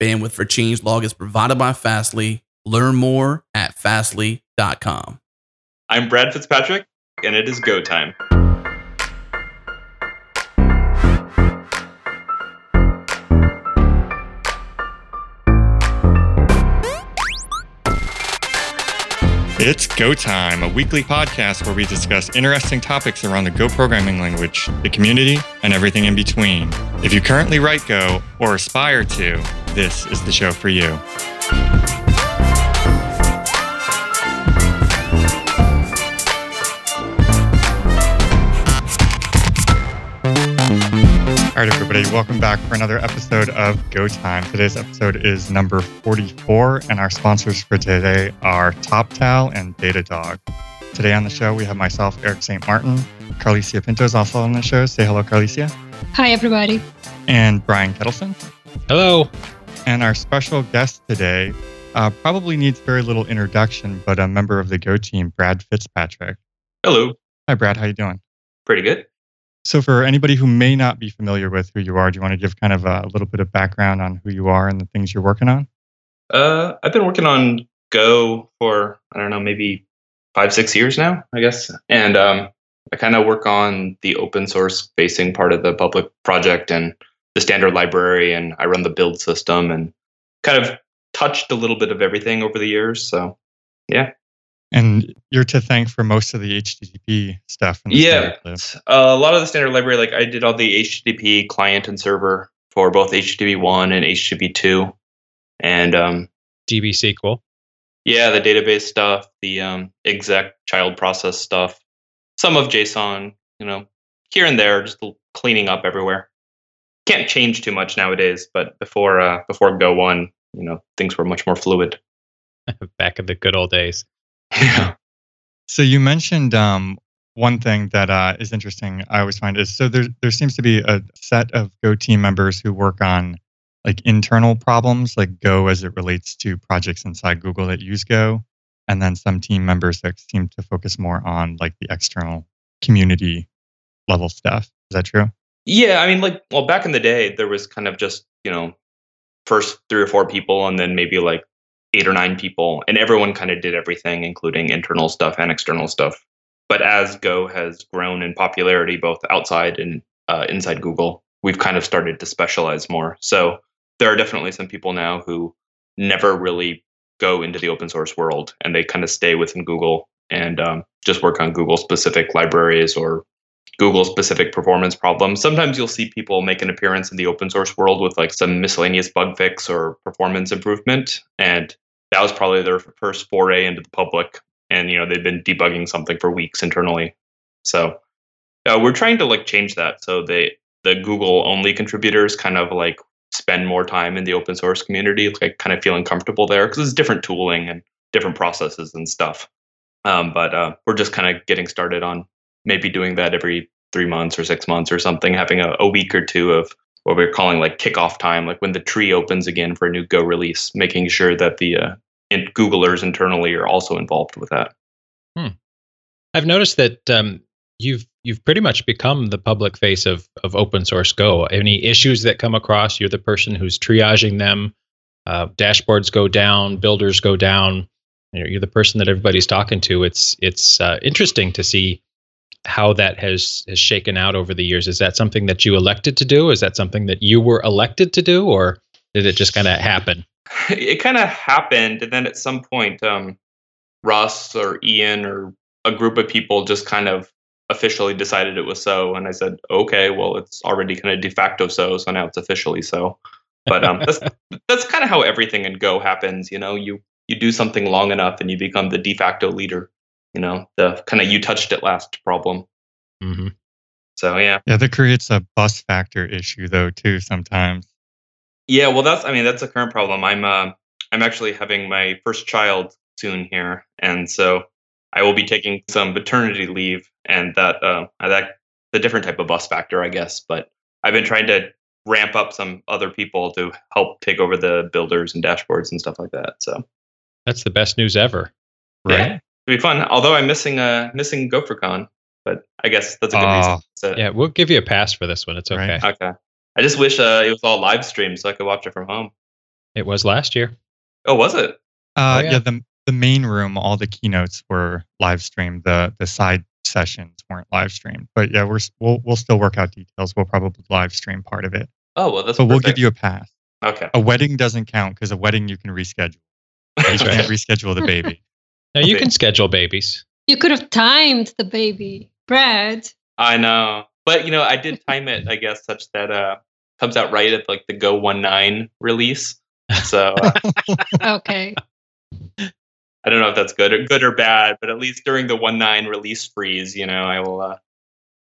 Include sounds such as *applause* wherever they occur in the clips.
Bandwidth for changelog is provided by Fastly. Learn more at fastly.com. I'm Brad Fitzpatrick, and it is go time. It's Go Time, a weekly podcast where we discuss interesting topics around the Go programming language, the community, and everything in between. If you currently write Go or aspire to, this is the show for you. All right, everybody, welcome back for another episode of Go Time. Today's episode is number 44, and our sponsors for today are TopTal and Datadog. Today on the show, we have myself, Eric St. Martin. Carlicia Pinto is also on the show. Say hello, Carlicia. Hi, everybody. And Brian Ketelsen. Hello. And our special guest today uh, probably needs very little introduction, but a member of the Go team, Brad Fitzpatrick. Hello. Hi, Brad. How you doing? Pretty good. So, for anybody who may not be familiar with who you are, do you want to give kind of a little bit of background on who you are and the things you're working on? Uh, I've been working on Go for I don't know, maybe five, six years now, I guess, and um, I kind of work on the open source facing part of the public project and the standard library, and I run the build system and kind of touched a little bit of everything over the years. So, yeah. And you're to thank for most of the HTTP stuff. yeah, uh, a lot of the standard library, like I did all the HTTP client and server for both HTTP one and HTTP two, and um, DB SQL. Yeah, the database stuff, the um, exec child process stuff, some of JSON, you know, here and there, just cleaning up everywhere. Can't change too much nowadays, but before uh, before Go one, you know, things were much more fluid. *laughs* Back in the good old days. Yeah. So you mentioned um, one thing that uh, is interesting. I always find is so there there seems to be a set of Go team members who work on like internal problems, like Go as it relates to projects inside Google that use Go, and then some team members that seem to focus more on like the external community level stuff. Is that true? Yeah, I mean, like, well, back in the day, there was kind of just you know first three or four people, and then maybe like eight or nine people, and everyone kind of did everything, including internal stuff and external stuff. But as Go has grown in popularity, both outside and uh, inside Google, we've kind of started to specialize more. So there are definitely some people now who never really go into the open source world and they kind of stay within Google and um, just work on Google specific libraries or Google specific performance problems. Sometimes you'll see people make an appearance in the open source world with like some miscellaneous bug fix or performance improvement. And that was probably their first foray into the public. And, you know, they've been debugging something for weeks internally. So uh, we're trying to like change that. So they, the Google only contributors kind of like spend more time in the open source community, like kind of feeling comfortable there because it's different tooling and different processes and stuff. Um, but uh, we're just kind of getting started on maybe doing that every three months or six months or something, having a, a week or two of what we're calling like kickoff time, like when the tree opens again for a new Go release, making sure that the uh, in- Googlers internally are also involved with that. Hmm. I've noticed that um, you've you've pretty much become the public face of of open source Go. Any issues that come across, you're the person who's triaging them. Uh, dashboards go down, builders go down. You're the person that everybody's talking to. It's it's uh, interesting to see how that has has shaken out over the years. Is that something that you elected to do? Is that something that you were elected to do, or did it just kind of happen? *laughs* It kind of happened, and then at some point, um, Russ or Ian or a group of people just kind of officially decided it was so, and I said, okay, well, it's already kind of de facto so, so now it's officially so. But um, that's *laughs* that's kind of how everything in Go happens. You know, you you do something long enough, and you become the de facto leader you know the kind of you touched it last problem. Mm-hmm. so yeah. Yeah that creates a bus factor issue though too sometimes. Yeah well that's i mean that's a current problem. I'm uh, i'm actually having my first child soon here and so i will be taking some maternity leave and that uh that the different type of bus factor i guess but i've been trying to ramp up some other people to help take over the builders and dashboards and stuff like that so. That's the best news ever right? Yeah be fun. Although I'm missing uh missing GopherCon, but I guess that's a good reason. So, yeah, we'll give you a pass for this one. It's okay. Right. Okay. I just wish uh, it was all live streamed so I could watch it from home. It was last year. Oh, was it? Uh, Oh, yeah. yeah. the the main room, all the keynotes were live streamed. The the side sessions weren't live streamed. But yeah, we're we'll we'll still work out details. We'll probably live stream part of it, Oh, well, that's but we'll give you a pass. Okay. A wedding doesn't count because a wedding you can reschedule. *laughs* You right. can't reschedule the baby. Now you can schedule babies. You could have timed the baby. Brad. I know, but you know, I did *laughs* time it, I guess, such that uh comes out right at like the Go One Nine release. So uh, *laughs* Okay. I don't know if that's good or good or bad, but at least during the One Nine release freeze, you know, I will, uh,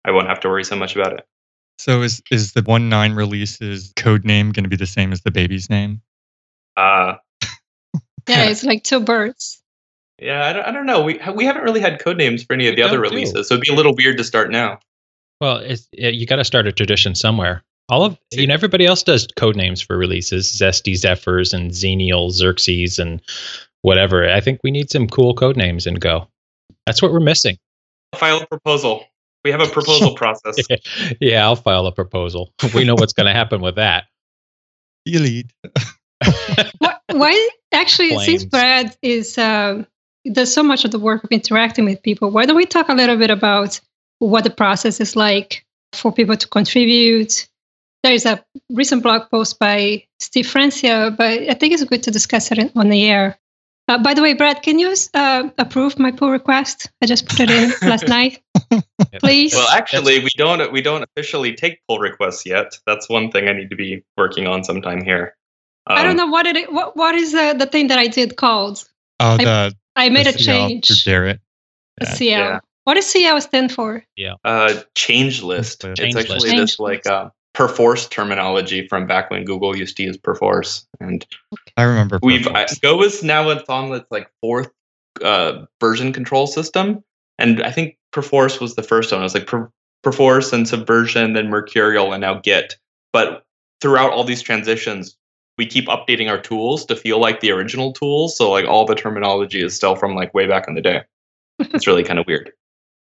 I won't have to worry so much about it. So is is the one nine release's code name going to be the same as the baby's name? Uh, Yeah, *laughs* it's like two birds. Yeah, I don't, I don't know. We we haven't really had code names for any of We the other don't do. releases, so it'd be a little weird to start now. Well, it's, uh, you got to start a tradition somewhere. All of you know, everybody else does code names for releases: Zesty Zephyrs and Xenial Xerxes and whatever. I think we need some cool code names in Go. That's what we're missing. File a proposal. We have a proposal *laughs* process. *laughs* yeah, I'll file a proposal. We know what's going to happen with that. Elite. *laughs* Why, why actually, since Brad is um, does so much of the work of interacting with people, why don't we talk a little bit about what the process is like for people to contribute? There is a recent blog post by Steve Francia, but I think it's good to discuss it on the air. Uh, by the way, Brad, can you uh, approve my pull request? I just put it in *laughs* last night. *laughs* Please. Well, actually, we don't we don't officially take pull requests yet. That's one thing I need to be working on sometime here. I don't Um, know what it what what is the, the thing that I did called. Oh, I- the I made a CL change. for Gerrit. A Yeah. CL. Yeah. What does CL stand for? Uh, change list. Change it's list. actually Change this like uh, perforce terminology from back when Google used to use perforce, and I remember. we've I, Go is now it's on its like fourth uh, version control system, and I think perforce was the first one. It was like per, perforce and subversion, then mercurial, and now git. But throughout all these transitions, we keep updating our tools to feel like the original tools. So like all the terminology is still from like way back in the day. *laughs* It's really kind of weird.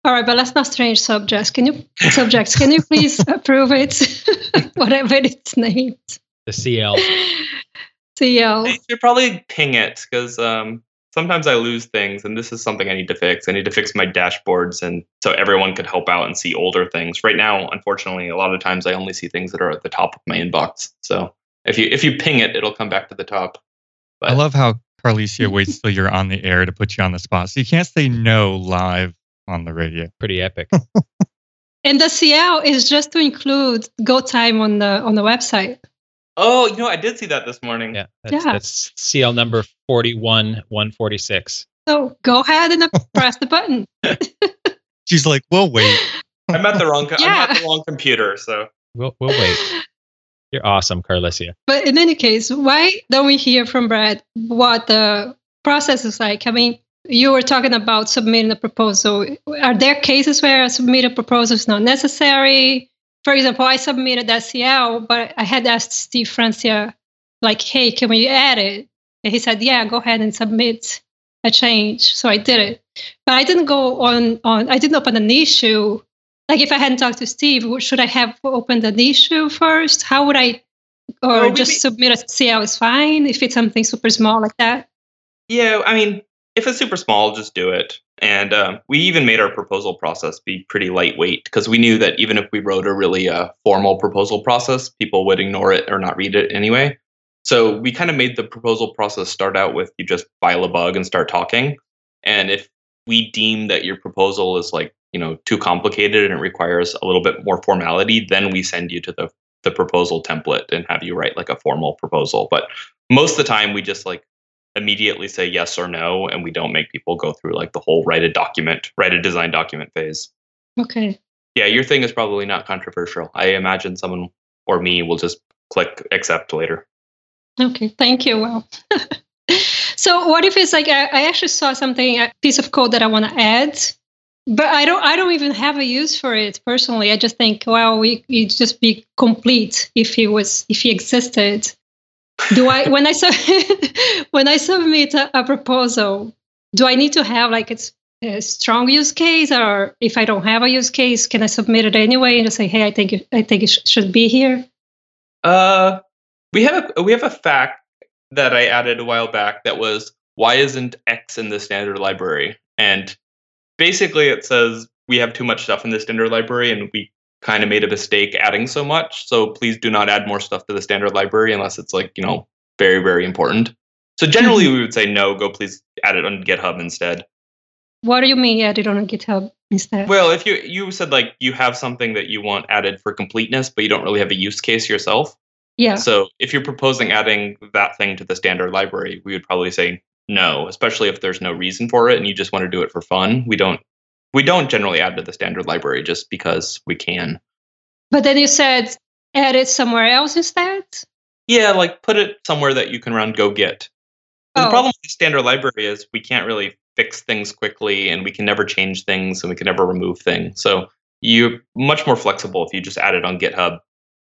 All right, but let's not change subjects. Can you subjects? Can you please *laughs* approve it, *laughs* whatever it's named? The CL. CL. I should probably ping it because um, sometimes I lose things, and this is something I need to fix. I need to fix my dashboards, and so everyone could help out and see older things. Right now, unfortunately, a lot of times I only see things that are at the top of my inbox. So if you if you ping it, it'll come back to the top. But I love how Carlicia waits till you're on the air to put you on the spot. So you can't say no live on the radio. Pretty epic. *laughs* And the CL is just to include go time on the on the website. oh, you know, I did see that this morning. Yeah, that's, Yeah. that's CL number 41 146. So go ahead and *laughs* press the button. She's like, "Well, wait." I'm at the wrong. co- I'm Yeah. at the wrong computer. So We'll, we'll wait. *laughs* You're awesome, Carlicia. But in any case, why don't we hear from Brad what the process is like? I mean, you were talking about submitting a proposal. Are there cases where a submitted proposal is not necessary? For example, I submitted CL, but I had asked Steve Francia, like, hey, can we add it? And he said, yeah, go ahead and submit a change. So I did it. But I didn't go on, on I didn't open an issue. Like if I hadn't talked to Steve, should I have opened an issue first? How would I or just may- submit a CL is fine if it's something super small like that. Yeah, I mean, if it's super small, just do it. And um, we even made our proposal process be pretty lightweight because we knew that even if we wrote a really uh, formal proposal process, people would ignore it or not read it anyway. So we kind of made the proposal process start out with you just file a bug and start talking. And if we deem that your proposal is like, you know, too complicated and it requires a little bit more formality, then we send you to the the proposal template and have you write like a formal proposal. But most of the time we just like immediately say yes or no and we don't make people go through like the whole write a document write a design document phase Okay. yeah your thing is probably not controversial i imagine someone or me will just click accept later Okay. Thank you. Well. *laughs* so what if it's like I, I actually saw something, a piece of code that I want to add, but I don't I don't even have a use for it personally. I just think, well, we it'd just be complete if he was if he existed. Do I *laughs* when I su- *laughs* when I submit a, a proposal, do I need to have like it's a strong use case, or if I don't have a use case, can I submit it anyway and just say, hey, I think it, I think it sh- should be here? uh we have a we have a FAQ that I added a while back that was why isn't X in the standard library? And basically it says we have too much stuff in the standard library and we kind of made a mistake adding so much. So please do not add more stuff to the standard library unless it's like, you know, very, very important. So generally mm-hmm. we would say no, go please add it on GitHub instead. What do you mean add it on GitHub instead? Well, if you you said like you have something that you want added for completeness, but you don't really have a use case yourself. yeah. So if you're proposing adding that thing to the standard library, we would probably say no, especially if there's no reason for it and you just want to do it for fun. We don't we don't generally add to the standard library just because we can. But then you said add it somewhere else instead? Yeah, like put it somewhere that you can run go get. The Oh. problem with the standard library is we can't really fix things quickly and we can never change things and we can never remove things. So you're much more flexible if you just add it on GitHub.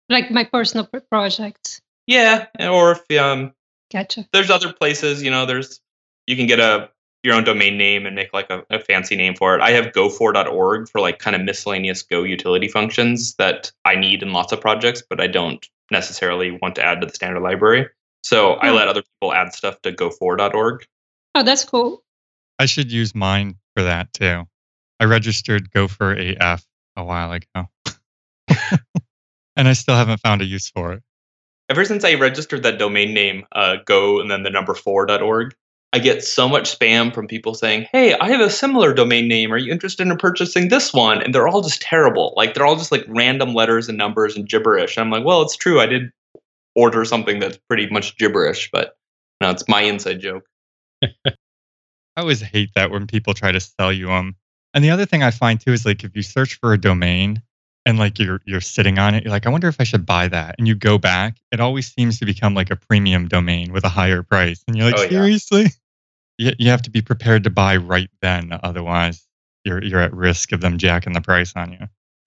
Like my personal pr- project. Yeah, or if um Gotcha. there's other places, you know, there's you can get a your own domain name and make like a, a fancy name for it. I have go4.org for like kind of miscellaneous Go utility functions that I need in lots of projects, but I don't necessarily want to add to the standard library. So I Hmm. let other people add stuff to go4.org. Oh, that's cool. I should use mine for that too. I registered Gopher AF a while ago. *laughs* and I still haven't found a use for it. Ever since I registered that domain name, uh, go and then the number 4.org, I get so much spam from people saying, Hey, I have a similar domain name. Are you interested in purchasing this one? And they're all just terrible. Like they're all just like random letters and numbers and gibberish. And I'm like, well, it's true. I did order something that's pretty much gibberish, but no, it's my inside joke. *laughs* I always hate that when people try to sell you them. And the other thing I find too is like if you search for a domain and like you're you're sitting on it, you're like, I wonder if I should buy that. And you go back, it always seems to become like a premium domain with a higher price. And you're like, Oh, yeah. *laughs* seriously? You, you have to be prepared to buy right then, otherwise you're you're at risk of them jacking the price on you.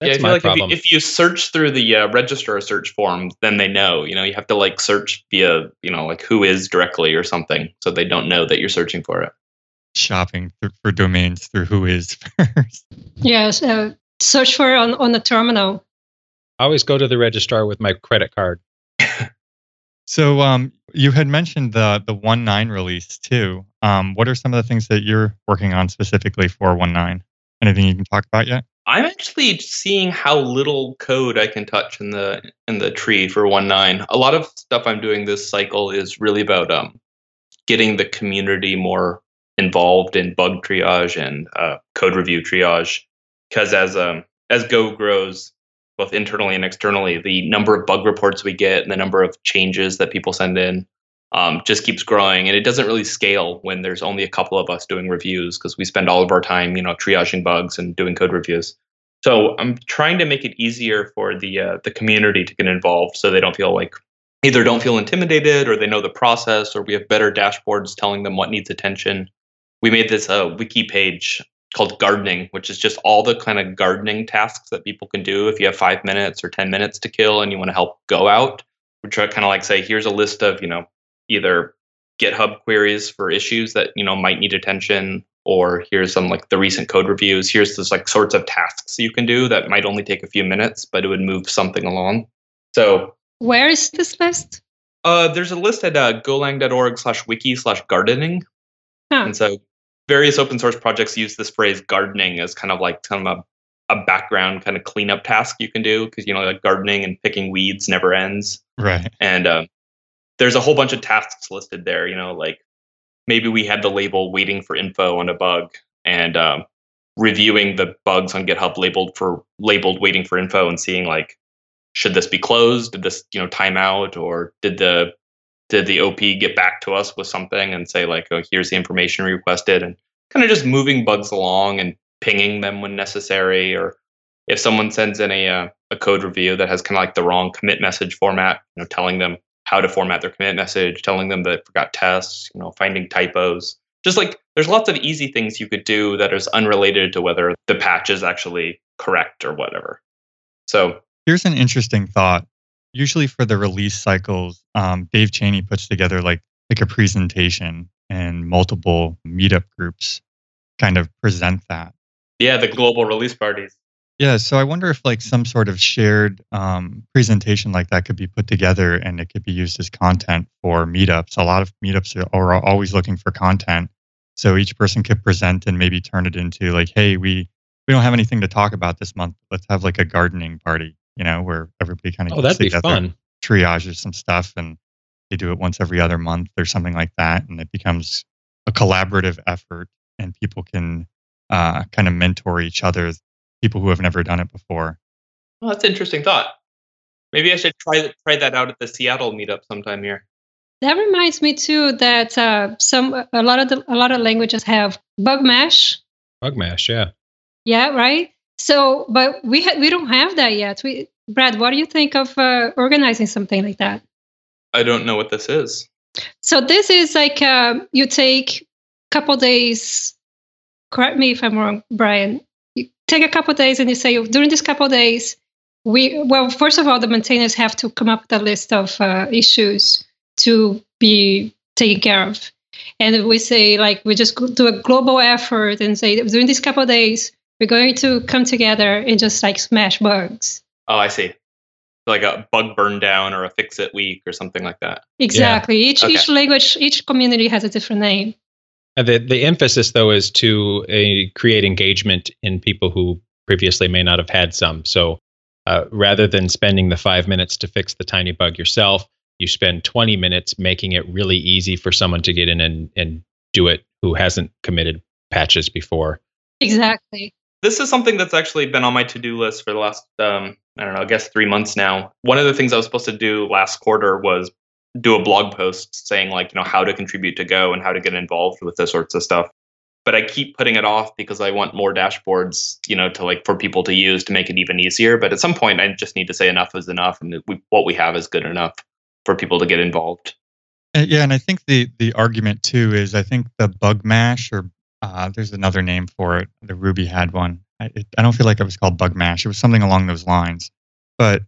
yeah, I feel my like if you, if you search through the uh, register a search form, then they know. You know, you have to like search via, you know, like who is directly or something, so they don't know that you're searching for it. Shopping th- for domains through who is *laughs* first. Yes. Uh, search for it on, on the terminal. I always go to the registrar with my credit card. *laughs* So um, you had mentioned the the one nine release too. Um, what are some of the things that you're working on specifically for one nine? Anything you can talk about yet? I'm actually seeing how little code I can touch in the in the tree for one nine. A lot of stuff I'm doing this cycle is really about um getting the community more involved in bug triage and uh, code review triage. Because as um as Go grows, both internally and externally, the number of bug reports we get and the number of changes that people send in um, just keeps growing, and it doesn't really scale when there's only a couple of us doing reviews because we spend all of our time, you know, triaging bugs and doing code reviews. So I'm trying to make it easier for the uh, the community to get involved, so they don't feel like either don't feel intimidated or they know the process, or we have better dashboards telling them what needs attention. We made this uh, wiki page called gardening, which is just all the kind of gardening tasks that people can do if you have five minutes or ten minutes to kill and you want to help go out. We try kind of like say, here's a list of you know either GitHub queries for issues that you know might need attention, or here's some like the recent code reviews. Here's this like sorts of tasks you can do that might only take a few minutes, but it would move something along. So Where is this list? uh, there's a list at uh, golang.org slash wiki slash gardening. Huh. And so various open source projects use this phrase gardening as kind of like kind of a, a background kind of cleanup task you can do because, you know, like gardening and picking weeds never ends. Right. And um, there's a whole bunch of tasks listed there, you know, like maybe we had the label waiting for info on a bug and um, reviewing the bugs on GitHub labeled for labeled waiting for info and seeing like, should this be closed? Did this, you know, timeout or did the did the OP get back to us with something and say like, oh, here's the information requested and kind of just moving bugs along and pinging them when necessary or if someone sends in a uh, a code review that has kind of like the wrong commit message format, you know, telling them how to format their commit message, telling them that forgot tests, you know, finding typos. Just like there's lots of easy things you could do that is unrelated to whether the patch is actually correct or whatever. So Here's an interesting thought. Usually for the release cycles, um, Dave Cheney puts together like like a presentation and multiple meetup groups kind of present that. yeah, the global release parties. Yeah, so I wonder if like some sort of shared um, presentation like that could be put together and it could be used as content for meetups. A lot of meetups are, are always looking for content, so each person could present and maybe turn it into like, hey, we we don't have anything to talk about this month. Let's have like a gardening party, you know, where everybody kind of Oh, that'd be fun. triages some stuff and they do it once every other month or something like that, and it becomes a collaborative effort, and people can uh, kind of mentor each other, people who have never done it before. Well, that's an interesting thought. Maybe I should try try that out at the Seattle meetup sometime here. That reminds me too that uh, some a lot of the, a lot of languages have bug mash. Bug mash, yeah. Yeah, right. So, but we ha- we don't have that yet. We, Brad, what do you think of uh, organizing something like that? I don't know what this is. So this is like uh, you take a couple days. Correct me if I'm wrong, Brian. You take a couple days and you say during this couple days, we well, first of all, the maintainers have to come up with a list of uh, issues to be taken care of, and we say like we just do a global effort and say during these couple days we're going to come together and just like smash bugs. Oh, I see. Like a bug burn down or a fix it week or something like that. Exactly. Each Okay. each language, each community has a different name. And the the emphasis though is to uh, create engagement in people who previously may not have had some. So uh, rather than spending the five minutes to fix the tiny bug yourself, you spend 20 minutes making it really easy for someone to get in and, and do it who hasn't committed patches before. Exactly. This is something that's actually been on my to-do list for the last um, I don't know, I guess 3 months now. One of the things I was supposed to do last quarter was do a blog post saying like, you know, how to contribute to Go and how to get involved with this sorts of stuff. But I keep putting it off because I want more dashboards, you know, to like for people to use to make it even easier. But at some point, I just need to say enough is enough, and we, what we have is good enough for people to get involved. Uh, yeah, and I think the the argument too is I think the bug mash or uh, there's another name for it. The Ruby had one. I, it, I don't feel like it was called bug mash. It was something along those lines. But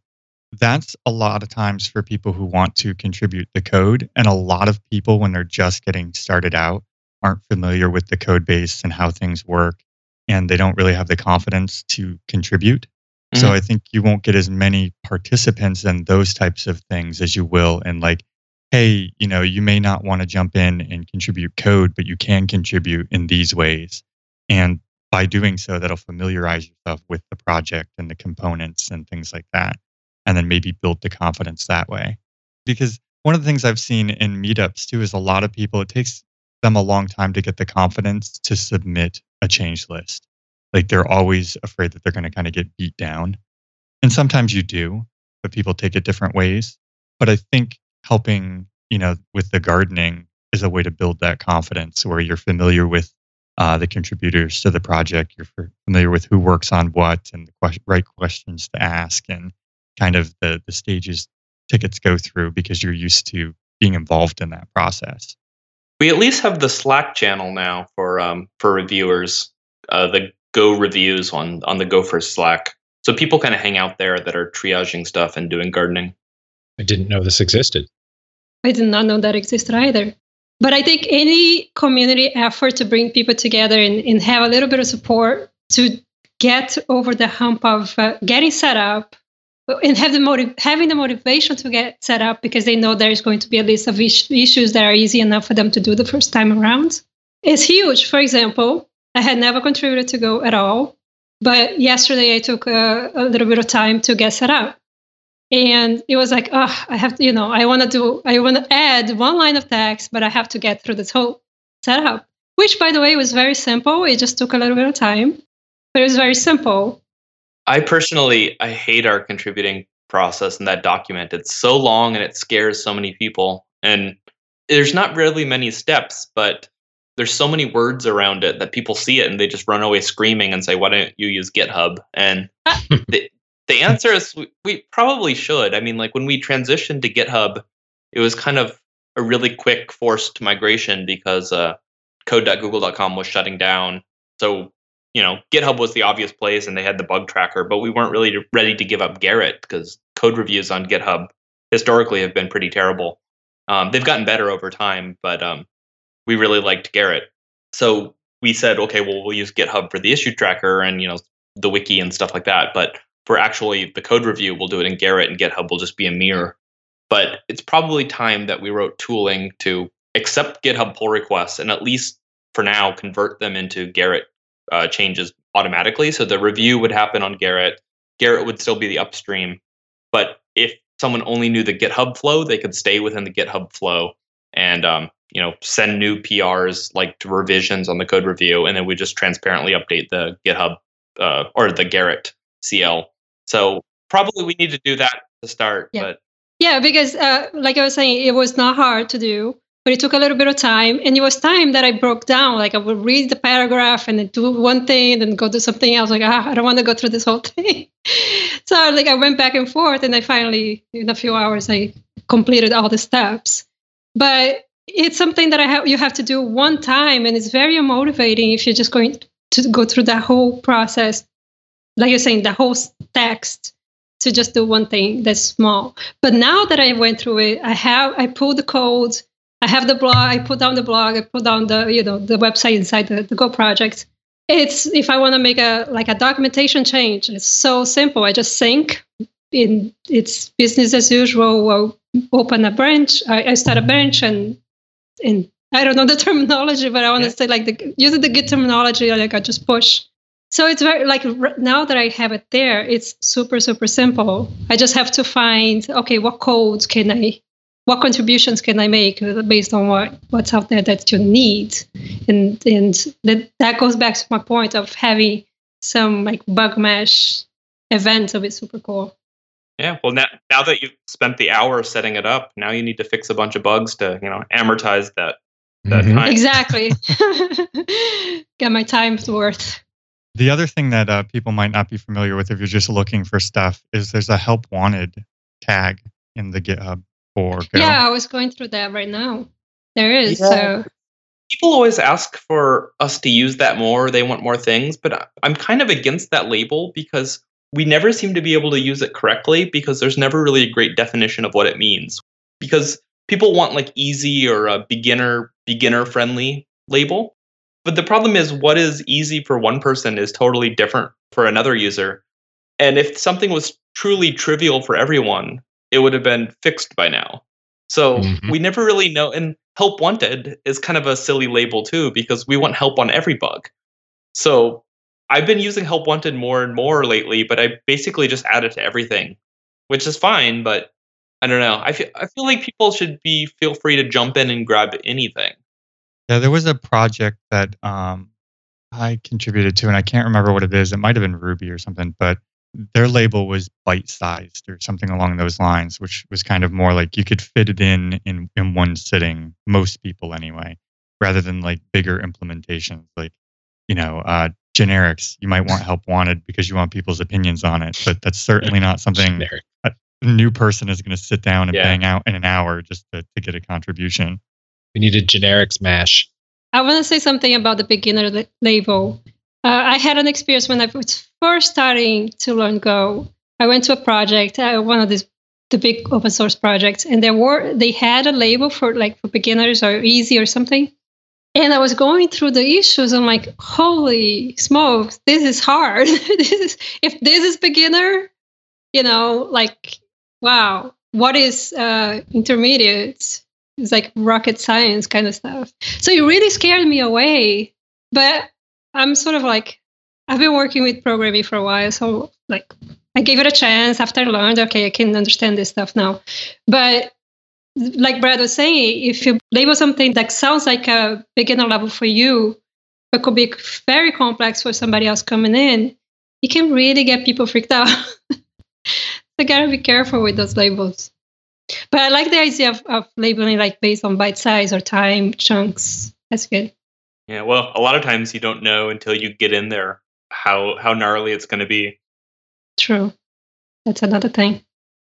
that's a lot of times for people who want to contribute the code, and a lot of people when they're just getting started out aren't familiar with the code base and how things work, and they don't really have the confidence to contribute. So Mhm. I think you won't get as many participants in those types of things as you will in like hey, you know, you may not want to jump in and contribute code, but you can contribute in these ways. And by doing so, that'll familiarize yourself with the project and the components and things like that. And then maybe build the confidence that way. Because one of the things I've seen in meetups too is a lot of people, it takes them a long time to get the confidence to submit a change list. Like they're always afraid that they're going to kind of get beat down. And sometimes you do, but people take it different ways. But I think helping, you know, with the gardening is a way to build that confidence where you're familiar with uh, the contributors to the project, you're familiar with who works on what and the right questions to ask and kind of the, the stages tickets go through because you're used to being involved in that process. We at least have the Slack channel now for um, for reviewers, uh, the Go reviews on on the Gopher Slack. So people kind of hang out there that are triaging stuff and doing gardening. I didn't know this existed. I did not know that existed either. But I think any community effort to bring people together and, and have a little bit of support to get over the hump of uh, getting set up and have the motive, having the motivation to get set up because they know there's going to be a list of is- issues that are easy enough for them to do the first time around is huge. For example, I had never contributed to Go at all, but yesterday I took a, a little bit of time to get set up and it was like oh i have to you know i want to do i want to add one line of text but i have to get through this whole setup which by the way was very simple it just took a little bit of time but it was very simple I personally I hate our contributing process and that document. It's so long and it scares so many people. And there's not really many steps, but there's so many words around it that people see it and they just run away screaming and say, "Why don't you use GitHub?" And uh, the the answer is we, we probably should. I mean, like when we transitioned to GitHub, it was kind of a really quick forced migration because uh, code.google.com was shutting down. So you know, GitHub was the obvious place and they had the bug tracker, but we weren't really ready to give up Gerrit because code reviews on GitHub historically have been pretty terrible. Um, they've gotten better over time, but um, we really liked Gerrit. So we said, okay, well, we'll use GitHub for the issue tracker and, you know, the wiki and stuff like that. But for actually the code review, we'll do it in Gerrit and GitHub will just be a mirror. But it's probably time that we wrote tooling to accept GitHub pull requests and at least for now convert them into Gerrit uh, changes automatically. So the review would happen on Gerrit. Gerrit would still be the upstream. But if someone only knew the GitHub flow, they could stay within the GitHub flow and um, you know send new PRs like to revisions on the code review, and then we just transparently update the GitHub uh, or the Gerrit CL. So probably we need to do that to start. Yeah. But Yeah, because uh, like I was saying, it was not hard to do, but it took a little bit of time, and it was time that I broke down. Like I would read the paragraph and then do one thing, and then go do something else. Like ah, I don't want to go through this whole *laughs* thing. so like I went back and forth, and I finally, in a few hours, I completed all the steps. But it's something that I have you have to do one time, and it's very motivating if you're just going to go through that whole process, like you're saying, the whole text to just do one thing that's small. But now that I went through it, I have I pulled the code, I have the blog, I put down the blog, I put down the you know the website inside the, the Go project. It's if I want to make a like a documentation change, it's so simple. I just sync in it's business as usual. We'll open a branch, I, I start a branch and and I don't know the *laughs* terminology, but I want to Yeah. say like the using the Git terminology, like I just push. So it's very like r- now that I have it there, it's super super simple. I just have to find okay, what codes can I, what contributions can I make based on what what's out there that you need, and and that that goes back to my point of having some like bug mash events will be super cool. yeah, well now now that you've spent the hour setting it up, now you need to fix a bunch of bugs to you know amortize that that Mhm. time. Exactly. *laughs* Get my time's worth. The other thing that uh, people might not be familiar with if you're just looking for stuff is there's a help wanted tag in the GitHub for Go. Yeah, I was going through that right now. There is. Yeah. So people always ask for us to use that more they want more things but I- i'm kind of against that label because we never seem to be able to use it correctly because there's never really a great definition of what it means because people want like easy or a beginner beginner friendly label but the problem is what is easy for one person is totally different for another user and if something was truly trivial for everyone it would have been fixed by now so Mhm. we never really know. And help wanted is kind of a silly label too, because we want help on every bug. So I've been using help wanted more and more lately, but I basically just add it to everything, which is fine. But I don't know. I feel I feel like people should be feel free to jump in and grab anything. Yeah, there was a project that um, I contributed to, and I can't remember what it is. It might have been Ruby or something, but their label was bite sized or something along those lines, which was kind of more like you could fit it in in, in one sitting, most people anyway, rather than like bigger implementations like, you know, uh, generics. You might want help wanted because you want people's opinions on it, but that's certainly not *laughs* something a new person is going to sit down and Yeah. bang out in an hour just to, to get a contribution. We need a generic smash. I want to say something about the beginner la- label. Uh, I had an experience when I was first starting to learn Go. I went to a project, uh, one of these the big open source projects, and there were they had a label for like for beginners or easy or something. And I was going through the issues. I'm like, holy smokes, this is hard. *laughs* this is if this is beginner, you know, like wow, what is uh, intermediate? It's like rocket science kind of stuff. So it really scared me away. But I'm sort of like, I've been working with programming for a while. So, like, I gave it a chance after I learned, okay, I can understand this stuff now. But like Brad was saying, if you label something that sounds like a beginner level for you, but could be very complex for somebody else coming in, it can really get people freaked out. *laughs* so, gotta be careful with those labels. But I like the idea of, of labeling like based on bite size or time chunks. That's good. Yeah. Well, a lot of times you don't know until you get in there how how gnarly it's going to be. True. That's another thing.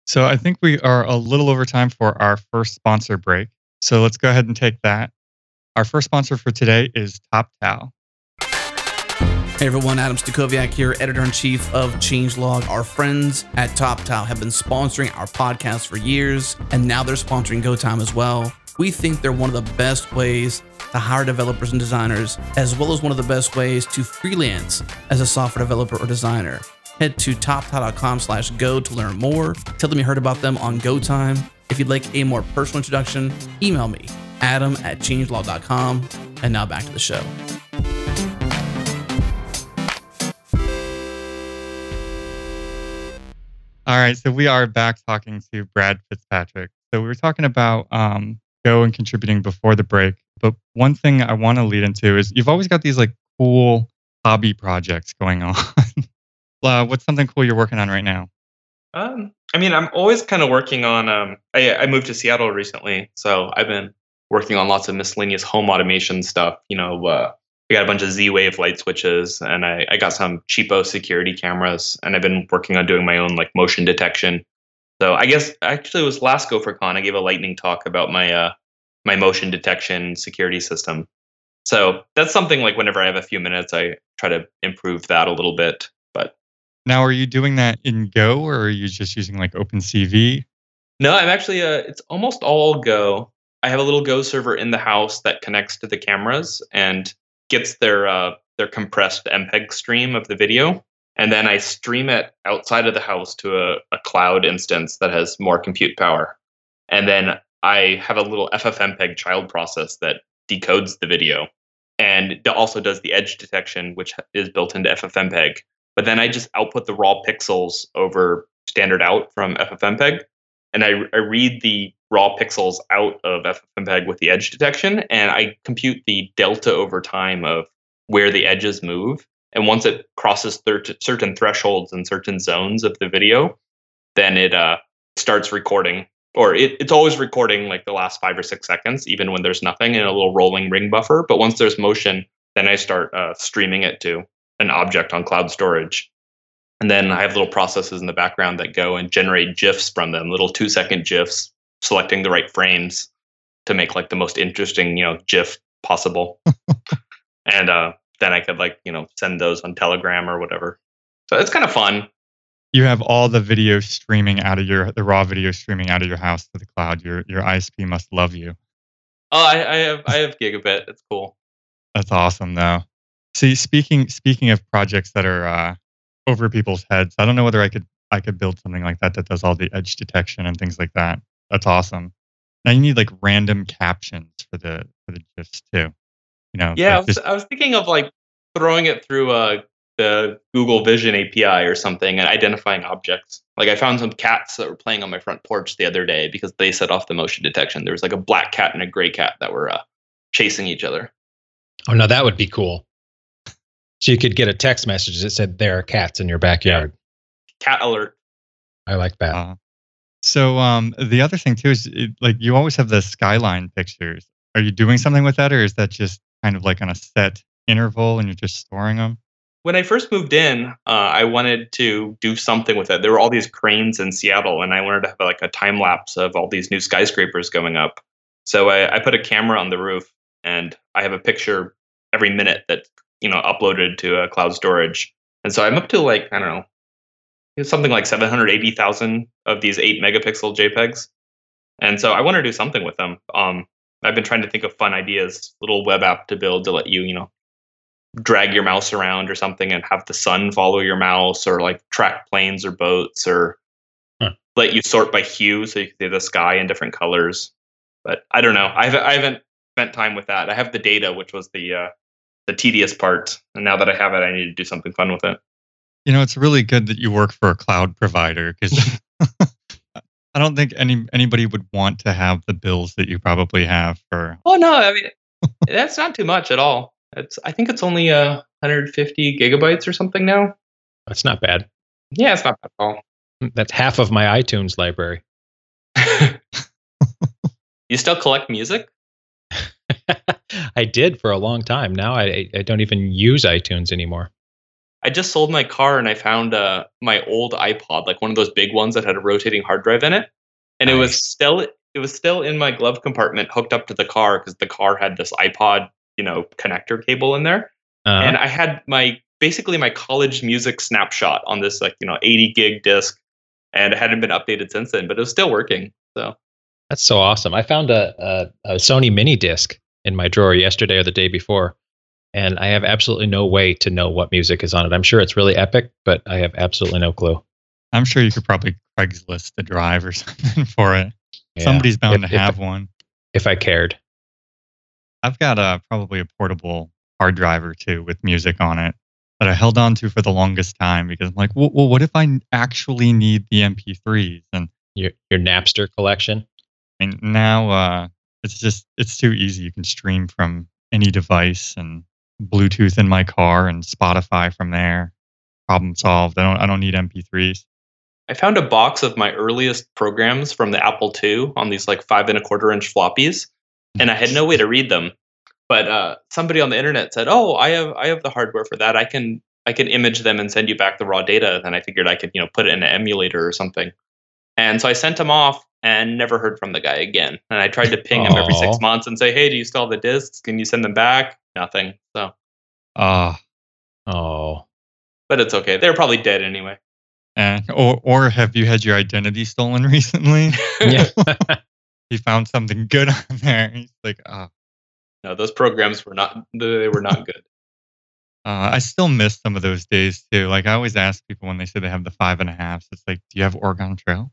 So I think we are a little over time for our first sponsor break. So let's go ahead and take that. Our first sponsor for today is TopTal. Hey everyone, Adam Stacoviak here, editor in chief of Changelog. Our friends at TopTal have been sponsoring our podcast for years, and now they're sponsoring GoTime as well. We think they're one of the best ways to hire developers and designers, as well as one of the best ways to freelance as a software developer or designer. Head to toptal.com slash go to learn more. Tell them you heard about them on Go Time. If you'd like a more personal introduction, email me, adam at changelog.com. And now back to the show. All right, so we are back talking to Brad Fitzpatrick. So we were talking about um, Go and contributing before the break, but one thing I want to lead into is you've always got these like cool hobby projects going *laughs* on. uh, what's something cool you're working on right now? Um, I mean, I'm always kind of working on. Um, I, I moved to Seattle recently, so I've been working on lots of miscellaneous home automation stuff. You know, uh, I got a bunch of Z-Wave light switches, and I, I got some cheapo security cameras, and I've been working on doing my own like motion detection. So I guess actually it was last GopherCon. I gave a lightning talk about my uh, my motion detection security system. So that's something like whenever I have a few minutes, I try to improve that a little bit. But now, are you doing that in Go, or are you just using like OpenCV? No, I'm actually. Uh, it's almost all Go. I have a little Go server in the house that connects to the cameras, and gets their uh, their compressed MPEG stream of the video, and then I stream it outside of the house to a, a cloud instance that has more compute power, and then I have a little FFmpeg child process that decodes the video, and also does the edge detection, which is built into FFmpeg. But then I just output the raw pixels over standard out from FFmpeg, and I, I read the raw pixels out of FFmpeg with the edge detection, and I compute the delta over time of where the edges move. And once it crosses thir- certain thresholds and certain zones of the video, then it uh, starts recording. Or it, it's always recording like the last five or six seconds, even when there's nothing in a little rolling ring buffer. But once there's motion, then I start uh, streaming it to an object on cloud storage. And then I have little processes in the background that go and generate GIFs from them, little two second GIFs selecting the right frames to make like the most interesting, you know, GIF possible. *laughs* and uh, then I could like, you know, send those on Telegram or whatever. So it's kind of fun. You have all the video streaming out of your the raw video streaming out of your house to the cloud. Your your ISP must love you. Oh, I, I have I have gigabit. It's cool. That's awesome though. See, speaking speaking of projects that are uh, over people's heads, I don't know whether I could I could build something like that that does all the edge detection and things like that. That's awesome. Now you need like random captions for the for the gifs too. You know. Yeah, like I, was, just- I was thinking of like throwing it through uh, the Google Vision API or something and identifying objects. Like I found some cats that were playing on my front porch the other day because they set off the motion detection. There was like a black cat and a gray cat that were uh, chasing each other. Oh, no, that would be cool. So you could get a text message that said there are cats in your backyard. Cat alert. I like that. Uh, so um, the other thing too is it, like you always have the skyline pictures. Are you doing something with that, or is that just kind of like on a set interval and you're just storing them? When I first moved in, uh, I wanted to do something with it. There were all these cranes in Seattle, and I wanted to have like a time lapse of all these new skyscrapers going up. So I, I put a camera on the roof, and I have a picture every minute that's you know uploaded to a cloud storage. And so I'm up to like I don't know, something like 780,000 of these eight megapixel JPEGs. And so I want to do something with them. Um, I've been trying to think of fun ideas, little web app to build to let you, you know, drag your mouse around or something and have the sun follow your mouse or like track planes or boats or Huh. let you sort by hue so you can see the sky in different colors. But I don't know. I haven't, I haven't spent time with that. I have the data, which was the uh, the tedious part, and now that I have it, I need to do something fun with it. You know, it's really good that you work for a cloud provider because *laughs* I don't think any anybody would want to have the bills that you probably have for. Oh no, I mean *laughs* that's not too much at all. It's I think it's only uh, 150 gigabytes or something now. That's not bad. Yeah, it's not bad at all. That's half of my iTunes library. *laughs* you still collect music? *laughs* I did for a long time. Now I, I don't even use iTunes anymore. I just sold my car and I found uh, my old iPod, like one of those big ones that had a rotating hard drive in it, and it was still it was still in my glove compartment, hooked up to the car because the car had this iPod, you know, connector cable in there, Uh, and I had my basically my college music snapshot on this like you know 80 gig disc, and it hadn't been updated since then, but it was still working. So that's so awesome. I found a, a, a Sony mini disc in my drawer yesterday or the day before, and I have absolutely no way to know what music is on it. I'm sure it's really epic, but I have absolutely no clue. I'm sure you could probably Craigslist the drive or *laughs* something for it. Yeah. Somebody's bound If- to if- have one. If I cared. I've got a probably a portable hard drive or two with music on it that I held on to for the longest time because I'm like, well, well what if I actually need the MP3s? And Your your Napster collection. And now uh, it's just it's too easy. You can stream from any device and Bluetooth in my car and Spotify from there. Problem solved. I don't I don't need MP3s. I found a box of my earliest programs from the Apple II on these like five and a quarter inch floppies, and I had no way to read them. But uh, somebody on the internet said, "Oh, I have I have the hardware for that. I can I can image them and send you back the raw data." Then I figured I could you know put it in an emulator or something. And so I sent him off and never heard from the guy again. And I tried to ping him every six months and say, "Hey, do you still have the discs? Can you send them back?" Nothing. So, Uh, Oh. but it's okay. They're probably dead anyway. and or or have you had your identity stolen *laughs* recently? Yeah. *laughs* he found something good on *laughs* there. He's like, oh, no, those programs were not. They were not good. Uh, I still miss some of those days too. Like I always ask people when they say they have the five and a half, it's like, do you have Oregon Trail?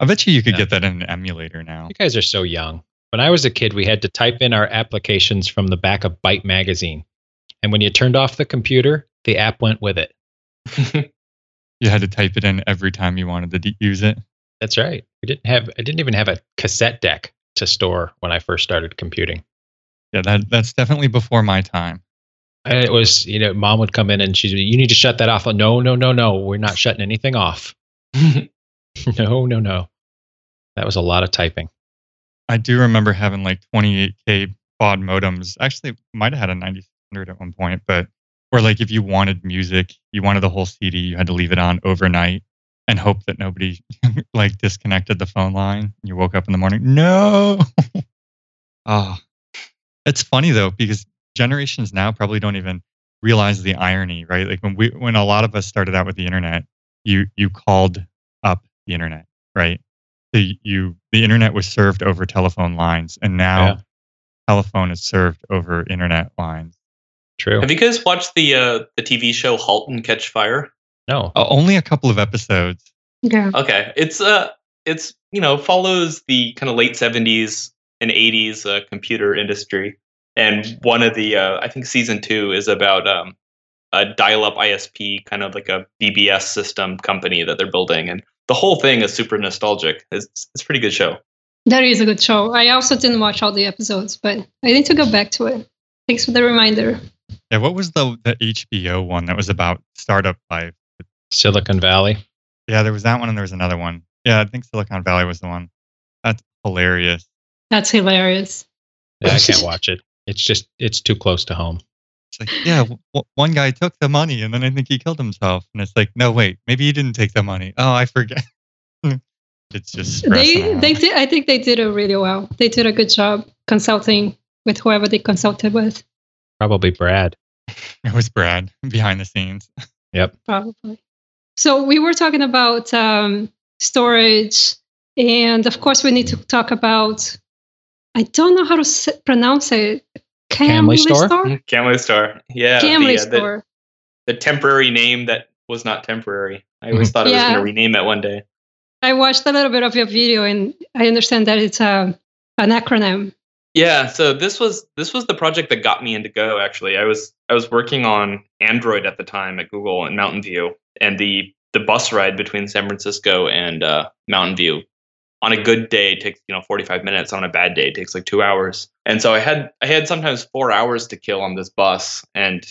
I bet you you could Yeah. get that in an emulator now. You guys are so young. When I was a kid, we had to type in our applications from the back of Byte magazine. And when you turned off the computer, the app went with it. *laughs* *laughs* You had to type it in every time you wanted to d- use it. That's right. We didn't have I didn't even have a cassette deck to store when I first started computing. Yeah, that that's definitely before my time. And it was, you know, mom would come in and she'd be, you need to shut that off. No, no, no, no. We're not shutting anything off. *laughs* *laughs* no, no, no. That was a lot of typing. I do remember having like 28k baud modems. Actually, might have had a 9600 at one point, but where like if you wanted music, you wanted the whole CD, you had to leave it on overnight and hope that nobody *laughs* like disconnected the phone line. You woke up in the morning, no. *laughs* Ah, it's funny though because generations now probably don't even realize the irony, right? Like when we when a lot of us started out with the internet, you you called the internet, right? So you the internet was served over telephone lines, and now Yeah. telephone is served over internet lines. True. Have you guys watched the uh, the TV show *Halt and Catch Fire*? No. Uh, only a couple of episodes. Yeah. Okay, it's uh, it's you know follows the kind of late '70s and '80s uh, computer industry, and one of the uh, I think season two is about um, a dial-up ISP, kind of like a BBS system company that they're building, and the whole thing is super nostalgic. It's it's a pretty good show. That is a good show. I also didn't watch all the episodes, but I need to go back to it. Thanks for the reminder. Yeah, what was the the HBO one that was about startup life? Silicon Valley. Yeah, there was that one, and there was another one. Yeah, I think Silicon Valley was the one. That's hilarious. That's hilarious. Yeah, I can't watch it. It's just it's too close to home. It's like, yeah, w- w- one guy took the money, and then I think he killed himself. And it's like, no, wait, maybe he didn't take the money. Oh, I forget. *laughs* it's just stressing They out. they did. I think they did it really well. They did a good job consulting with whoever they consulted with. Probably Brad. *laughs* It was Brad behind the scenes. *laughs* Yep. Probably. So we were talking about um, storage, and of course we need to talk about. I don't know how to pronounce it. Camlistore? Camley Store, yeah, Camley the, uh, the- Store. the temporary name that was not temporary. I always thought I was going to rename it one day. I watched a little bit of your video, and I understand that it's a an acronym. Yeah, so this was this was the project that got me into Go. Actually, I was I was working on Android at the time at Google in Mountain View, and the the bus ride between San Francisco and uh, Mountain View on a good day it takes you know 45 minutes. On a bad day, it takes like two hours. And so I had I had sometimes four hours to kill on this bus, and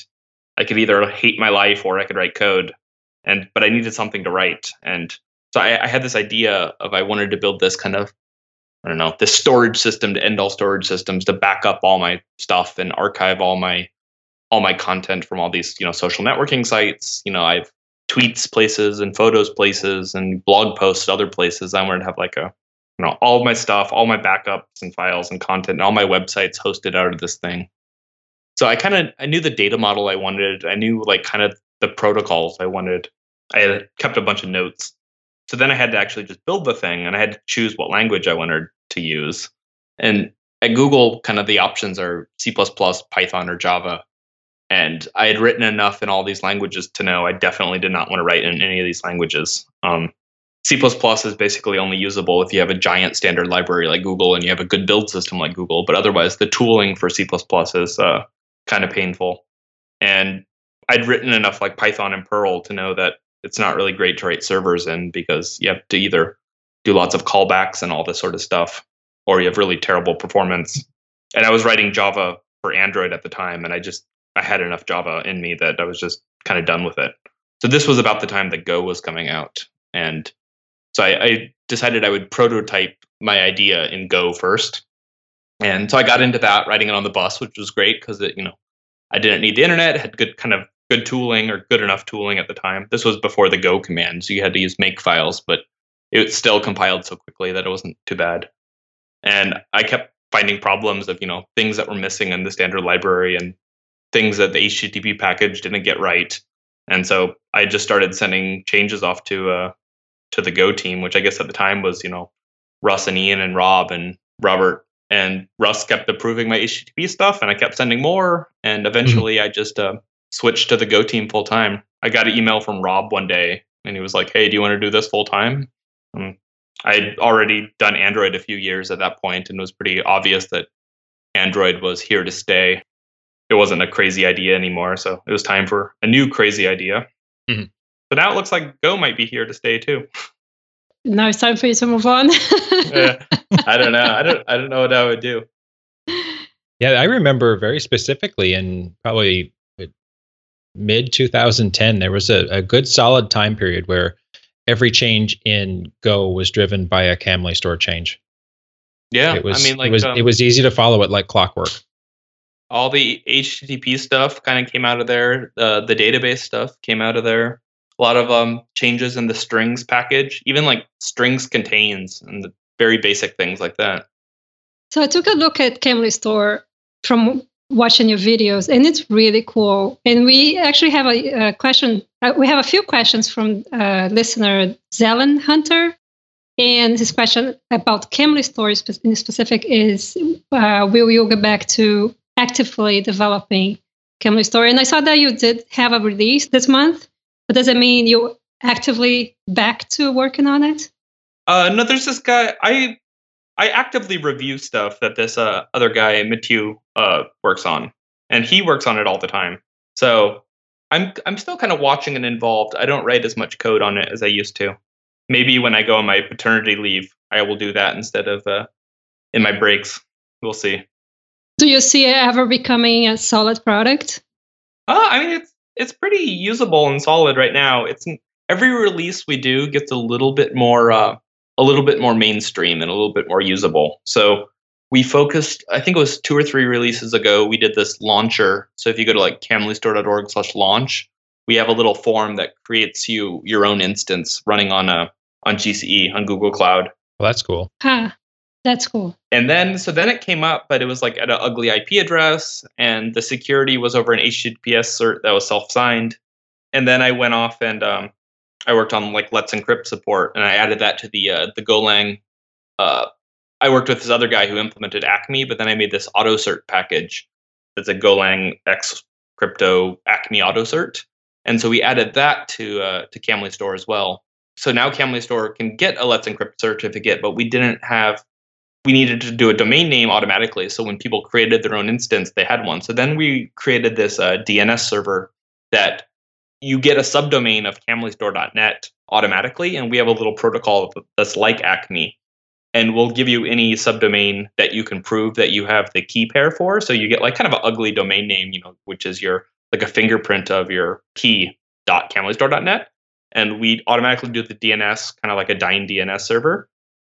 I could either hate my life or I could write code. And but I needed something to write, and so I, I had this idea of I wanted to build this kind of I don't know, this storage system to end all storage systems to back up all my stuff and archive all my all my content from all these, you know, social networking sites. You know, I've tweets places and photos places and blog posts other places. I wanted to have like a you know, all my stuff, all my backups and files and content and all my websites hosted out of this thing. So I kind of I knew the data model I wanted. I knew like kind of the protocols I wanted. I had kept a bunch of notes. So then I had to actually just build the thing and I had to choose what language I wanted to use. And at Google, kind of the options are C, Python, or Java. And I had written enough in all these languages to know I definitely did not want to write in any of these languages. Um, C is basically only usable if you have a giant standard library like Google and you have a good build system like Google. But otherwise, the tooling for C is uh, kind of painful. And I'd written enough like Python and Perl to know that it's not really great to write servers in because you have to either do lots of callbacks and all this sort of stuff, or you have really terrible performance. And I was writing Java for Android at the time, and I just I had enough Java in me that I was just kind of done with it. So this was about the time that Go was coming out, and so I, I decided I would prototype my idea in Go first. And so I got into that, writing it on the bus, which was great because it, you know, I didn't need the internet, had good kind of good tooling or good enough tooling at the time. This was before the Go command, so you had to use make files, but it still compiled so quickly that it wasn't too bad. And I kept finding problems of, you know, things that were missing in the standard library and things that the HTTP package didn't get right. And so I just started sending changes off to uh, to the Go team, which I guess at the time was, you know, Russ and Ian and Rob and Robert. And Russ kept approving my HTTP stuff, and I kept sending more. And mm-hmm. eventually, mm-hmm. I just uh, switched to the Go team full time. I got an email from Rob one day, and he was like, "Hey, do you want to do this full time?" I'd already done Android a few years at that point, and it was pretty obvious that Android was here to stay. It wasn't a crazy idea anymore, so it was time for a new crazy idea. Mm-hmm. But now it looks like Go might be here to stay too. Now it's time for you to move on. yeah, *laughs* I don't know. I don't. I don't know what I would do. Yeah, I remember very specifically in probably mid 2010, there was a, a good solid time period where every change in Go was driven by a Camlistore change. Yeah, it was. I mean, like it was, um, it was easy to follow it like clockwork. All the HTTP stuff kind of came out of there. Uh, the database stuff came out of there a lot of um, changes in the strings package, even like strings contains and the very basic things like that. So I took a look at Camlistore from watching your videos, and it's really cool. And we actually have a, a question. Uh, we have a few questions from uh, listener Zelen Hunter. And his question about Camlistore in specific is uh, Will you go back to actively developing Camlistore? And I saw that you did have a release this month. But does it mean you're actively back to working on it? Uh, no, there's this guy. I I actively review stuff that this uh, other guy Mathieu uh, works on, and he works on it all the time. So I'm I'm still kind of watching and involved. I don't write as much code on it as I used to. Maybe when I go on my paternity leave, I will do that instead of uh, in my breaks. We'll see. Do you see it ever becoming a solid product? Uh, I mean, it's it's pretty usable and solid right now. It's every release we do gets a little bit more uh, a little bit more mainstream and a little bit more usable. So we focused i think it was two or three releases ago we did this launcher so if you go to like camlistore.org slash launch we have a little form that creates you your own instance running on a on gce on google cloud well that's cool huh that's cool. And then, so then it came up, but it was like at an ugly IP address, and the security was over an HTTPS cert that was self signed. And then I went off and um, I worked on like Let's Encrypt support, and I added that to the uh, the Golang. Uh, I worked with this other guy who implemented Acme, but then I made this auto cert package that's a Golang X crypto Acme auto cert, and so we added that to uh, to Camlistore as well. So now Camlistore can get a Let's Encrypt certificate, but we didn't have we needed to do a domain name automatically. So when people created their own instance, they had one. So then we created this uh, DNS server that you get a subdomain of camlistore.net automatically, and we have a little protocol that's like Acme, and we'll give you any subdomain that you can prove that you have the key pair for. So you get like kind of an ugly domain name, you know, which is your like a fingerprint of your key dot camlistore.net, and we automatically do the DNS kind of like a Dyn DNS server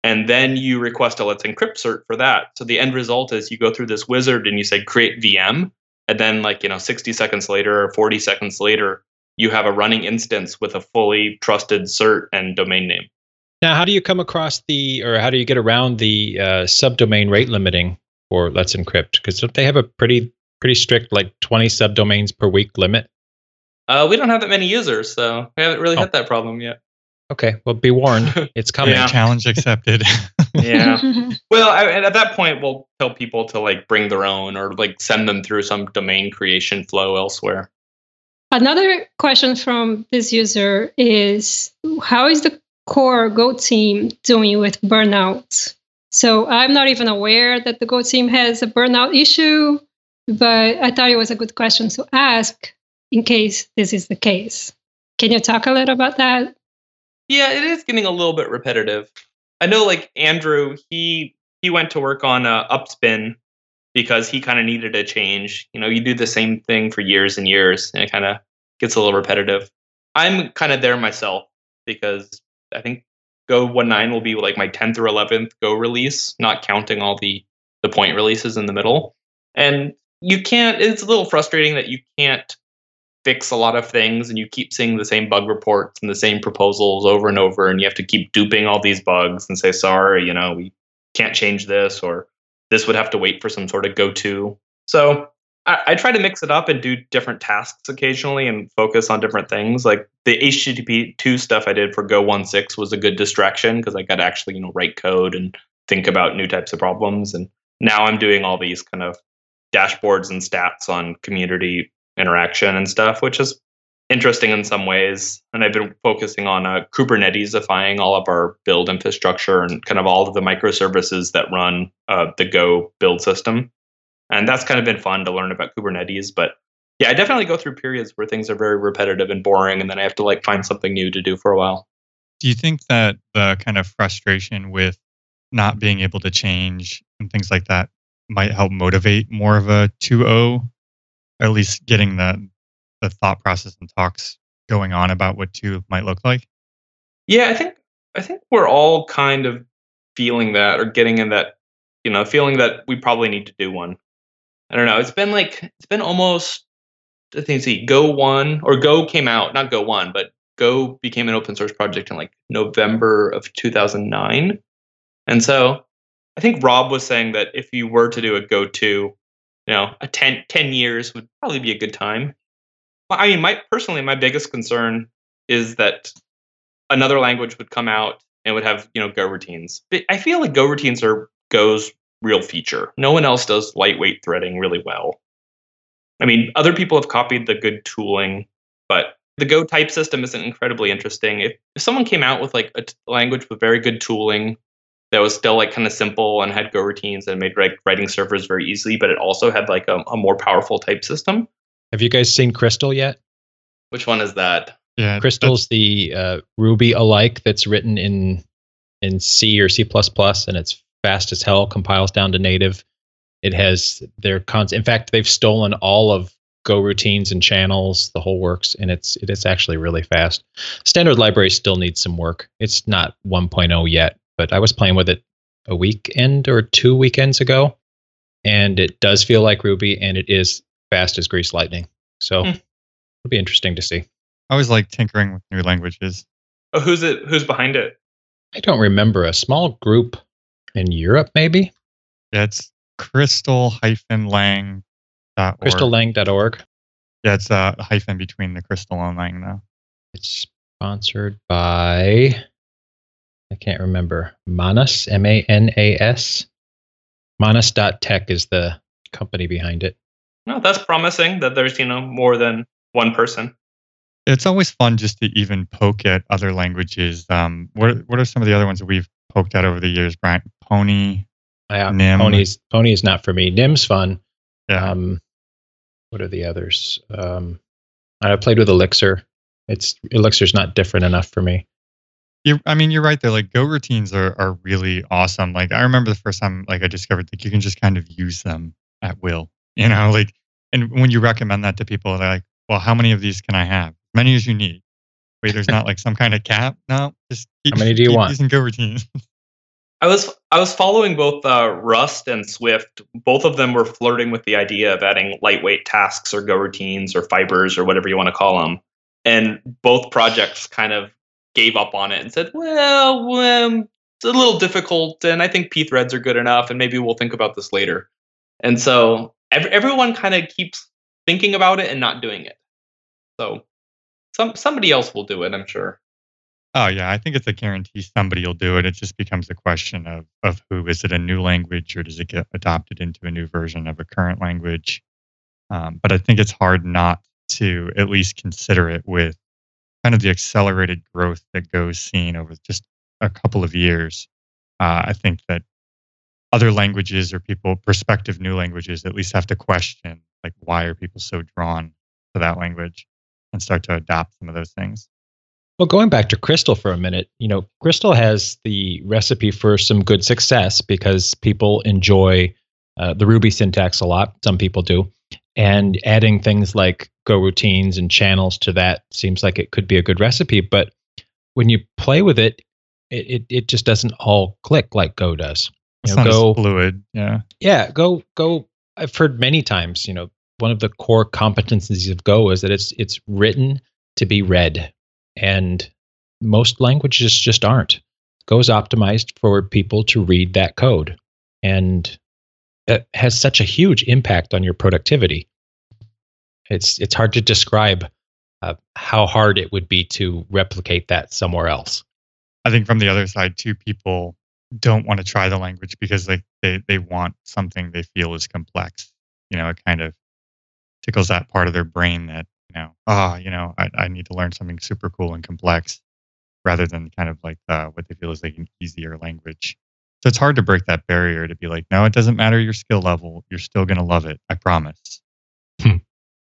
and then you request a let's encrypt cert for that. So the end result is you go through this wizard and you say create VM, and then like you know 60 seconds later or 40 seconds later, you have a running instance with a fully trusted cert and domain name. Now, how do you come across the, or how do you get around the uh, subdomain rate limiting for Let's Encrypt? Because don't they have a pretty pretty strict like 20 subdomains per week limit? Uh, we don't have that many users, so we haven't really oh. hit that problem yet. Okay, well, be warned. *laughs* It's coming. Yeah. Challenge accepted. *laughs* *laughs* yeah. Well, I, at that point, we'll tell people to like bring their own or like send them through some domain creation flow elsewhere. Another question from this user is How is the core Go team doing with burnout? So I'm not even aware that the Go team has a burnout issue, but I thought it was a good question to ask in case this is the case. Can you talk a little about that? Yeah, it is getting a little bit repetitive. I know, like Andrew, he he went to work on uh, Upspin because he kind of needed a change. You know, you do the same thing for years and years, and it kind of gets a little repetitive. I'm kind of there myself because I think Go 1.9 will be like my 10th or 11th Go release, not counting all the the point releases in the middle. And you can't. It's a little frustrating that you can't fix a lot of things and you keep seeing the same bug reports and the same proposals over and over and you have to keep duping all these bugs and say sorry you know we can't change this or this would have to wait for some sort of go to so I, I try to mix it up and do different tasks occasionally and focus on different things. Like the http 2 stuff i did for go 1.6 was a good distraction because i got to actually you know write code and think about new types of problems. And now i'm doing all these kind of dashboards and stats on community interaction and stuff, which is interesting in some ways. And I've been focusing on uh, Kubernetes-ifying all of our build infrastructure and kind of all of the microservices that run uh, the Go build system. And that's kind of been fun to learn about Kubernetes. But yeah, I definitely go through periods where things are very repetitive and boring, and then I have to like find something new to do for a while. Do you think that the kind of frustration with not being able to change and things like that might help motivate more of a 2.0 at least getting the the thought process and talks going on about what two might look like? Yeah, I think I think we're all kind of feeling that or getting in that, you know, feeling that we probably need to do one. I don't know. It's been like it's been almost I think see Go one or Go came out, not Go one, but Go became an open source project in like November of 2009. And so I think Rob was saying that if you were to do a Go 2, you know, a 10, 10 years would probably be a good time. I mean, my personally, my biggest concern is that another language would come out and would have, you know, Go routines. But I feel like Go routines are Go's real feature. No one else does lightweight threading really well. I mean, other people have copied the good tooling, but the Go type system isn't incredibly interesting. If, if someone came out with like a t- language with very good tooling that was still like kind of simple and had Go routines and made like writing servers very easily, but it also had like a, a more powerful type system. Have you guys seen Crystal yet? Which one is that? Yeah, Crystal's the uh, Ruby alike that's written in in C or C++, and it's fast as hell, compiles down to native. It has their cons. In fact, they've stolen all of Go routines and channels, the whole works, and it's it is actually really fast. Standard library still needs some work. It's not 1.0 yet, but I was playing with it a weekend or two weekends ago, and it does feel like Ruby, and it is fast as grease lightning. So Hmm. it'll be interesting to see. I always like tinkering with new languages. Oh, who's it? Who's behind it? I don't remember a small group in Europe, maybe Yeah, it's crystal-lang.org. crystallang.org. Yeah, it's a hyphen between the crystal and lang though. It's sponsored by I can't remember. Manas, M A N A S. Manas.tech is the company behind it. No, that's promising that there's, you know, more than one person. It's always fun just to even poke at other languages. Um, what what are some of the other ones that we've poked at over the years, Brian? Pony. Yeah, Nim. Pony's Pony is not for me. Nim's fun. Yeah. Um, what are the others? Um, I played with Elixir. It's Elixir's not different enough for me. You I mean, you're right there. Like Go routines are are really awesome. Like I remember the first time like I discovered like you can just kind of use them at will. You know, *laughs* like and when you recommend that to people, they're like, Well, how many of these can I have? As many as you need. Wait, there's not like some kind of cap? No. Just keep, How many do you want? using Go routines. *laughs* I was I was following both uh, Rust and Swift. Both of them were flirting with the idea of adding lightweight tasks or Go routines or fibers or whatever you want to call them. And both projects kind of gave up on it and said, "Well, um, it's a little difficult, and I think p threads are good enough, and maybe we'll think about this later." And so ev- everyone kind of keeps thinking about it and not doing it. So some somebody else will do it, I'm sure. Oh yeah, I think it's a guarantee somebody will do it. It just becomes a question of of who is it a new language or does it get adopted into a new version of a current language? Um, but I think it's hard not to at least consider it with kind of the accelerated growth that Go's seen over just a couple of years. Uh, I think that other languages or people, prospective new languages, at least have to question like why are people so drawn to that language and start to adopt some of those things. Well, going back to Crystal for a minute, you know, Crystal has the recipe for some good success because people enjoy uh, the Ruby syntax a lot. Some people do. And adding things like Go routines and channels to that seems like it could be a good recipe. But when you play with it, it, it, it just doesn't all click like Go does. You know, Go fluid. Yeah. Yeah. Go, Go. I've heard many times, you know, one of the core competencies of Go is that it's it's written to be read and most languages just aren't. Go is optimized for people to read that code, and it has such a huge impact on your productivity. It's it's hard to describe uh, how hard it would be to replicate that somewhere else. I think from the other side too, people don't want to try the language because like they, they want something they feel is complex. You know, it kind of tickles that part of their brain that you know, ah, oh, you know, I, I need to learn something super cool and complex rather than kind of like uh, what they feel is like an easier language. So it's hard to break that barrier to be like, no, it doesn't matter your skill level. You're still going to love it. I promise. Hmm.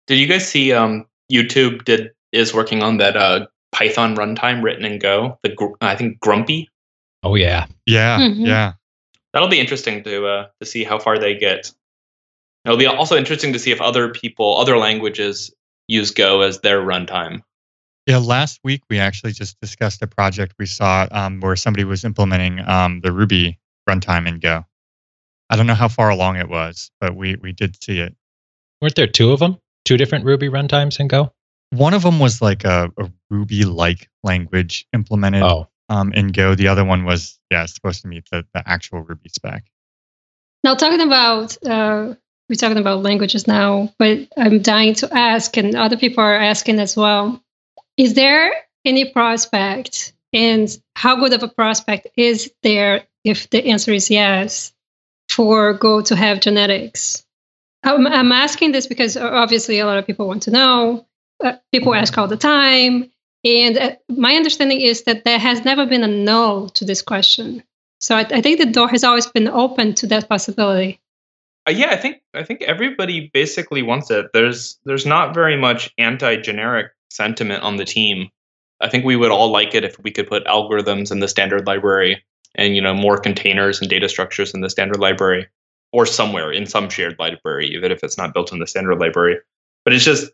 Did you guys see um, YouTube did is working on that uh, Python runtime written in Go? The I think Grumpy. Oh yeah, yeah, mm-hmm. yeah. That'll be interesting to uh, to see how far they get. It'll be also interesting to see if other people, other languages, use Go as their runtime. Yeah, last week we actually just discussed a project we saw um, where somebody was implementing um, the Ruby runtime in Go. I don't know how far along it was, but we we did see it. Weren't there two of them? Two different Ruby runtimes in Go? One of them was like a, a Ruby-like language implemented oh. um, in Go. The other one was yeah, supposed to meet the, the actual Ruby spec. Now talking about uh, we're talking about languages now, but I'm dying to ask, and other people are asking as well. Is there any prospect, and how good of a prospect is there if the answer is yes for Go to have generics? I'm, I'm asking this because obviously a lot of people want to know. Uh, people ask all the time. And uh, my understanding is that there has never been a no to this question. So I, I think the door has always been open to that possibility. Uh, yeah, I think I think everybody basically wants it. There's there's not very much anti-generic sentiment on the team. I think we would all like it if we could put algorithms in the standard library and you know more containers and data structures in the standard library or somewhere in some shared library, even if it's not built in the standard library. But it's just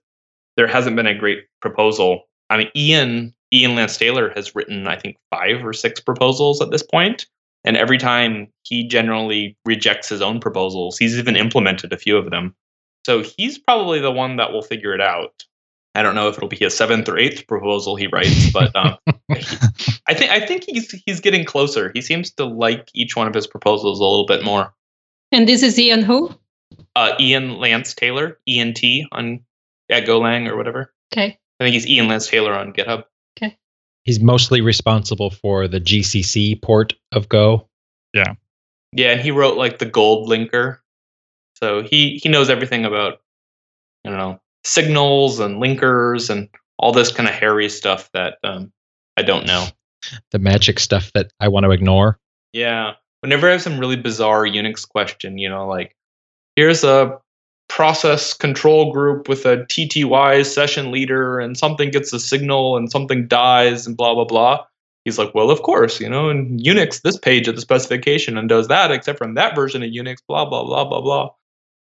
there hasn't been a great proposal. I mean, Ian Ian Lance Taylor has written I think five or six proposals at this point, and every time he generally rejects his own proposals, he's even implemented a few of them. So he's probably the one that will figure it out. I don't know if it'll be his seventh or eighth proposal he writes, but um, *laughs* I think I think he's he's getting closer. He seems to like each one of his proposals a little bit more. And this is Ian who? Uh, Ian Lance Taylor, ENT on at Golang or whatever. Okay. I think he's Ian Lance Taylor on GitHub. Okay he's mostly responsible for the GCC port of Go. Yeah. Yeah, and he wrote like the gold linker. So he he knows everything about I don't know signals and linkers and all this kind of hairy stuff that um, I don't know. *laughs* The magic stuff that I want to ignore. Yeah. Whenever I have some really bizarre Unix question, you know, like here's a process control group with a TTY session leader and something gets a signal and something dies and blah blah blah. He's like, well, of course, you know, in Unix, this page of the specification and does that, except from that version of Unix, blah blah blah blah blah.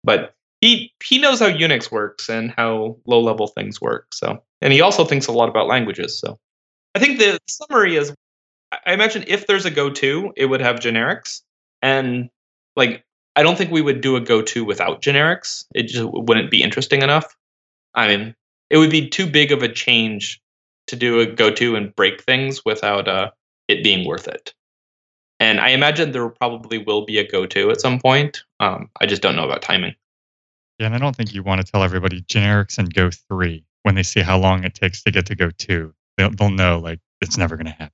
But he he knows how Unix works and how low level things work. So, and he also thinks a lot about languages. So, I think the summary is, I imagine if there's a go-to, it would have generics, and like I don't think we would do a go to without generics. It just wouldn't be interesting enough. I mean, it would be too big of a change to do a go to and break things without uh, it being worth it. And I imagine there probably will be a go to at some point. Um, I just don't know about timing. Yeah, and I don't think you want to tell everybody generics and go three when they see how long it takes to get to go two. They'll, they'll know like it's never going to happen.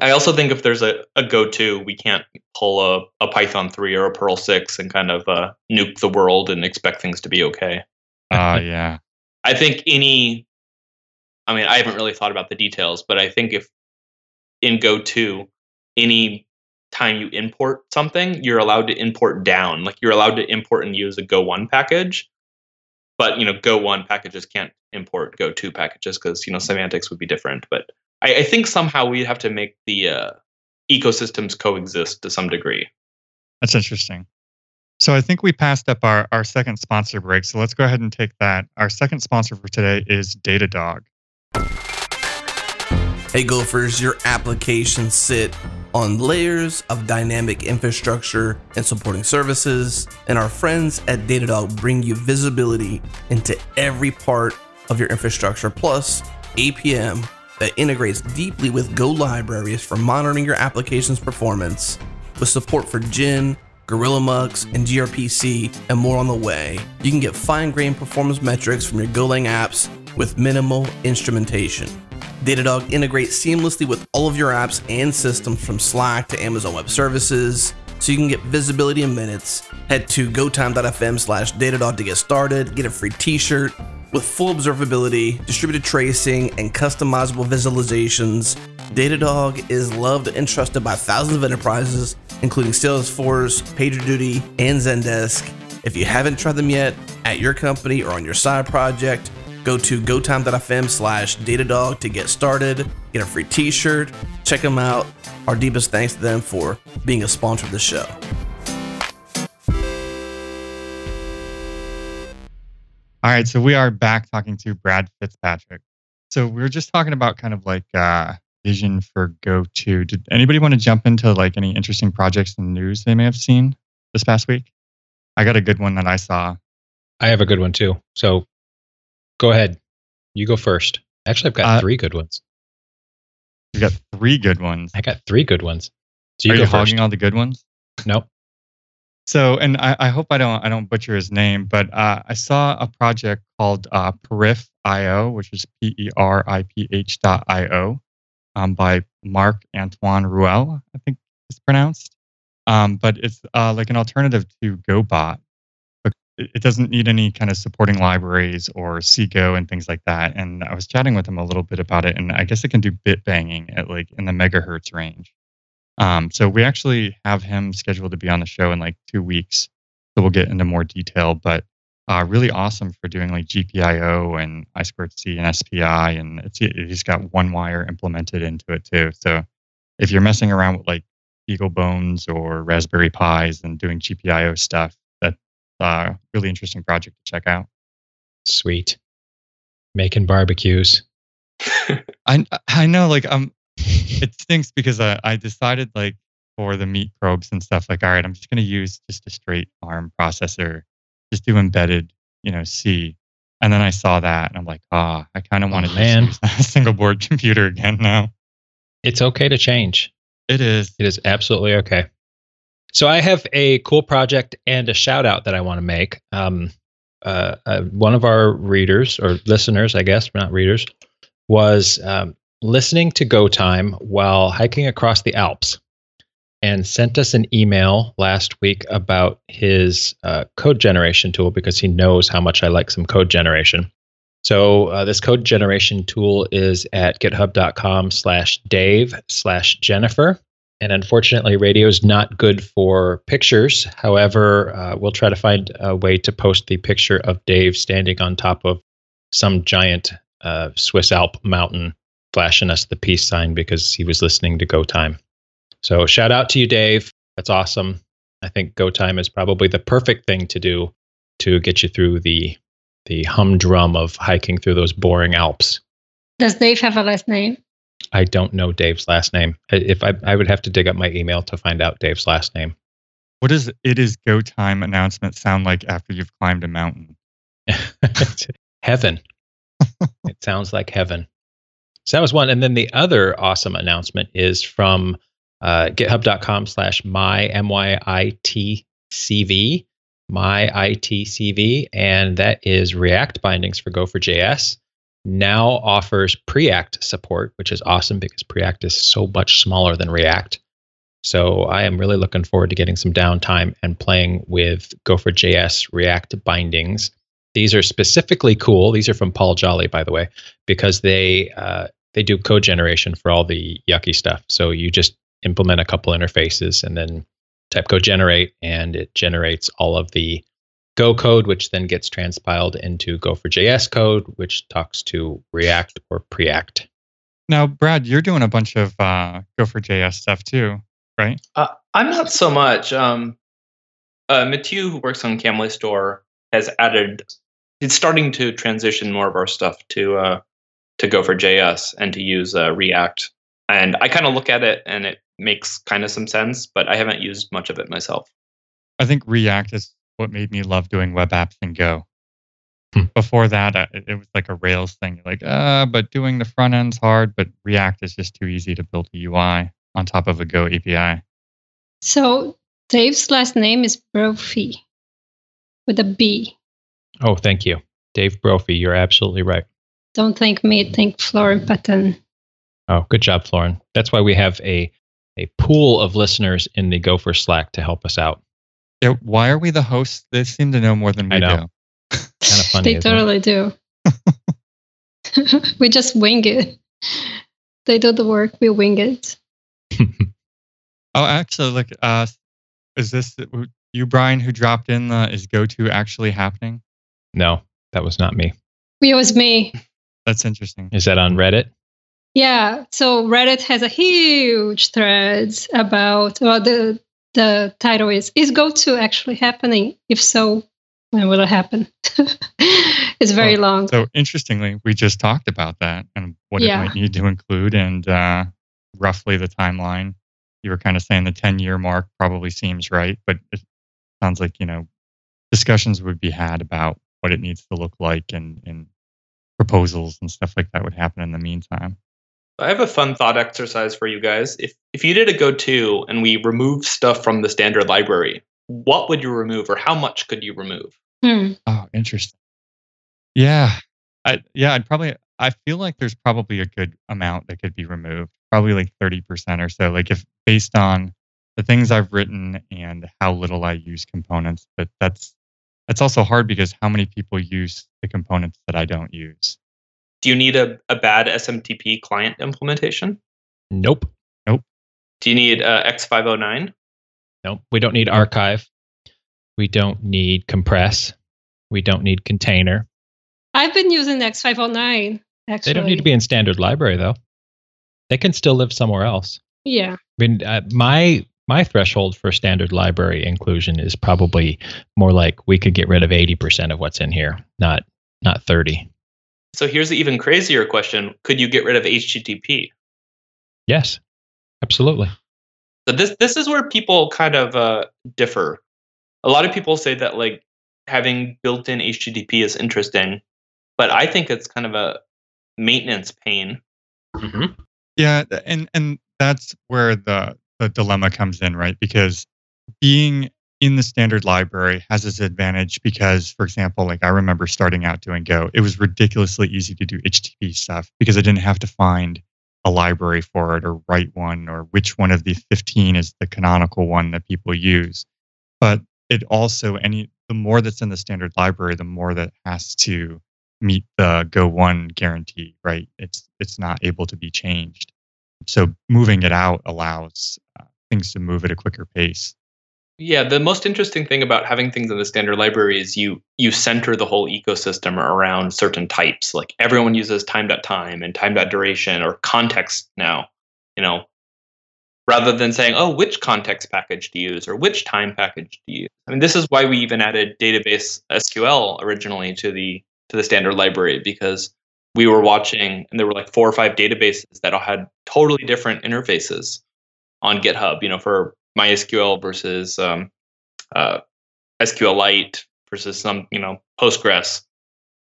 I also think if there's a, a go to, we can't pull a, a Python 3 or a Perl 6 and kind of uh, nuke the world and expect things to be okay. Oh, uh, *laughs* yeah. I think any, I mean, I haven't really thought about the details, but I think if in Go 2, any time you import something, you're allowed to import down. Like you're allowed to import and use a Go 1 package. But, you know, Go 1 packages can't import Go 2 packages because, you know, semantics would be different. But I, I think somehow we have to make the uh, ecosystems coexist to some degree. That's interesting. So I think we passed up our, our second sponsor break. So let's go ahead and take that. Our second sponsor for today is Datadog. Hey Gophers, your applications sit on layers of dynamic infrastructure and supporting services, and our friends at Datadog bring you visibility into every part of your infrastructure, plus APM that integrates deeply with Go libraries for monitoring your application's performance, with support for Gin, Gorilla Mux, and gRPC, and more on the way. You can get fine grained performance metrics from your Golang apps with minimal instrumentation. Datadog integrates seamlessly with all of your apps and systems from Slack to Amazon Web Services, so you can get visibility in minutes. Head to gotime.fm slash Datadog to get started, get a free t-shirt, with full observability, distributed tracing, and customizable visualizations, Datadog is loved and trusted by thousands of enterprises, including Salesforce, PagerDuty, and Zendesk. If you haven't tried them yet at your company or on your side project, go to gotime.fm slash datadog to get started, get a free t-shirt, check them out. Our deepest thanks to them for being a sponsor of the show. All right, so we are back talking to Brad Fitzpatrick. So we are just talking about kind of like uh, vision for Go to. Did anybody want to jump into like any interesting projects and news they may have seen this past week? I got a good one that I saw. I have a good one too. So go ahead. You go first. Actually, I've got uh, three good ones. You got three good ones. I got three good ones. So you Are you first. hogging all the good ones? Nope. So, and I, I, hope I don't I don't butcher his name, but uh, I saw a project called uh, Periph.io, which is P E R I P H dot I O, um, by Mark Antoine Ruel, I think it's pronounced. Um, but it's uh, like an alternative to GoBot. It doesn't need any kind of supporting libraries or CGO and things like that. And I was chatting with him a little bit about it, and I guess it can do bit banging at like in the megahertz range. Um, so we actually have him scheduled to be on the show in like two weeks. So we'll get into more detail, but uh, really awesome for doing like GPIO and I squared C and SPI, and it's he's got one wire implemented into it too. So if you're messing around with like BeagleBones or Raspberry Pis and doing GPIO stuff, a really interesting project to check out. Sweet, making barbecues. *laughs* I I know, like I'm it stinks because I, I decided like for the meat probes and stuff like all right i'm just going to use just a straight arm processor just do embedded you know c. And then i saw that and i'm like ah oh, i kind of want to oh, use a *laughs* single board computer again now. It's okay to change. It is. It is absolutely okay so i have a cool project and a shout out that i want to make um, uh, uh, one of our readers or listeners i guess not readers was um, listening to Go Time while hiking across the Alps and sent us an email last week about his uh, code generation tool because he knows how much I like some code generation. So uh, this code generation tool is at github.com slash dave slash jennifer. And unfortunately, radio is not good for pictures. However, uh, we'll try to find a way to post the picture of Dave standing on top of some giant uh, Swiss Alp mountain flashing us the peace sign because he was listening to Go Time. So shout out to you, Dave. That's awesome. I think Go Time is probably the perfect thing to do to get you through the the humdrum of hiking through those boring Alps. Does Dave have a last name? I don't know Dave's last name. If I, I would have to dig up my email to find out Dave's last name. What does it is go time announcement sound like after you've climbed a mountain? *laughs* heaven. *laughs* it sounds like heaven. So that was one. And then the other awesome announcement is from uh, github.com slash my M-Y-I-T-C-V, my ITCV, and that is React bindings for GopherJS. Now offers Preact support, which is awesome because Preact is so much smaller than React. So I am really looking forward to getting some downtime and playing with GopherJS React bindings. These are specifically cool. These are from Paul Jolly, by the way, because they uh, they do code generation for all the yucky stuff. So you just implement a couple interfaces and then type code generate, and it generates all of the Go code, which then gets transpiled into GopherJS code, which talks to React or Preact. Now, Brad, you're doing a bunch of uh, GopherJS stuff too, right? Uh, I'm not so much. Um, uh, Mathieu, who works on Camlistore, has added. It's starting to transition more of our stuff to uh, to Gopher.js and to use uh, React. And I kind of look at it and it makes kind of some sense, but I haven't used much of it myself. I think React is what made me love doing web apps in Go. Hmm. Before that, uh, it was like a Rails thing. Like, uh, but doing the front end's hard, but React is just too easy to build a UI on top of a Go API. So Dave's last name is Brophy with a B. Oh, thank you. Dave Brophy, you're absolutely right. Don't thank me, thank Florin Patan. Oh, good job, Florin. That's why we have a, a pool of listeners in the Gopher Slack to help us out. Yeah, why are we the hosts? They seem to know more than we I know. do. *laughs* Kind of funny. they isn't it? totally do. *laughs* we just wing it. They do the work, we wing it. *laughs* Oh, actually, look, uh, is this you, Brian, who dropped in the is go to actually happening? no, that was not me. It was me. That's interesting. Is that on Reddit? Yeah. So Reddit has a huge thread about well the the title is is Go To actually happening? If so, when will it happen? *laughs* it's very long. So interestingly, we just talked about that and what Yeah. it might need to include and uh, roughly the timeline. You were kind of saying the 10 year mark probably seems right, but it sounds like, you know, discussions would be had about what it needs to look like and, and proposals and stuff like that would happen in the meantime. I have a fun thought exercise for you guys. If if you did a go to and we removed stuff from the standard library, what would you remove or how much could you remove? Hmm. Oh, interesting. Yeah. I, yeah, I'd probably, I feel like there's probably a good amount that could be removed, probably like 30% or so. Like if based on the things I've written and how little I use components, but that's, that's also hard because how many people use the components that I don't use? Do you need a, a bad SMTP client implementation? Nope. Do you need uh, X509? Nope. We don't need archive. We don't need compress. We don't need container. I've been using X509 actually. They don't need to be in standard library though. They can still live somewhere else. Yeah. I mean, uh, my my threshold for standard library inclusion is probably more like we could get rid of eighty percent of what's in here, not not thirty. So here's the even crazier question: Could you get rid of HTTP? Yes, absolutely. So this this is where people kind of uh, differ. A lot of people say that like having built-in HTTP is interesting, but I think it's kind of a maintenance pain. Mm-hmm. Yeah, and and that's where the the dilemma comes in, right? Because being in the standard library has its advantage because, for example, like I remember starting out doing Go, it was ridiculously easy to do HTTP stuff because I didn't have to find a library for it or write one or which one of the 15 is the canonical one that people use. But it also any the more that's in the standard library, the more that has to meet the Go one guarantee, right? It's it's not able to be changed. So moving it out allows uh, things to move at a quicker pace. Yeah, the most interesting thing about having things in the standard library is you you center the whole ecosystem around certain types. Like everyone uses time.time and time.duration or context now, you know, rather than saying, oh, which context package to use or which time package to use. I mean, this is why we even added database SQL originally to the to the standard library because we were watching and there were like four or five databases that all had totally different interfaces on GitHub, you know, for MySQL versus um, uh, SQLite versus some, you know, Postgres.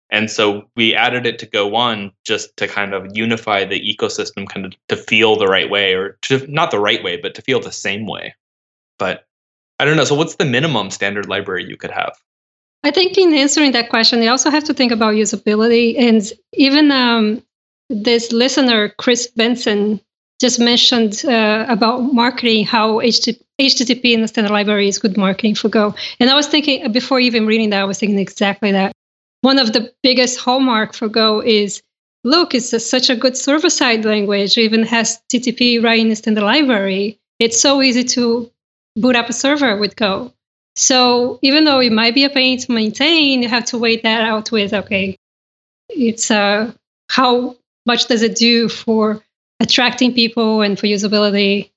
And so we added it to Go One just to kind of unify the ecosystem, kind of to feel the right way, or to not the right way, but to feel the same way. But I don't know. So what's the minimum standard library you could have? I think in answering that question, you also have to think about usability. And even um, this listener, Chris Benson, just mentioned uh, about marketing, how HTTP in the standard library is good marketing for Go. And I was thinking, before even reading that, I was thinking exactly that. One of the biggest hallmark for Go is look, it's a, such a good server side language, it even has HTTP right in the standard library. It's so easy to boot up a server with Go. So even though it might be a pain to maintain, you have to wait that out with okay, it's uh, how much does it do for attracting people and for usability?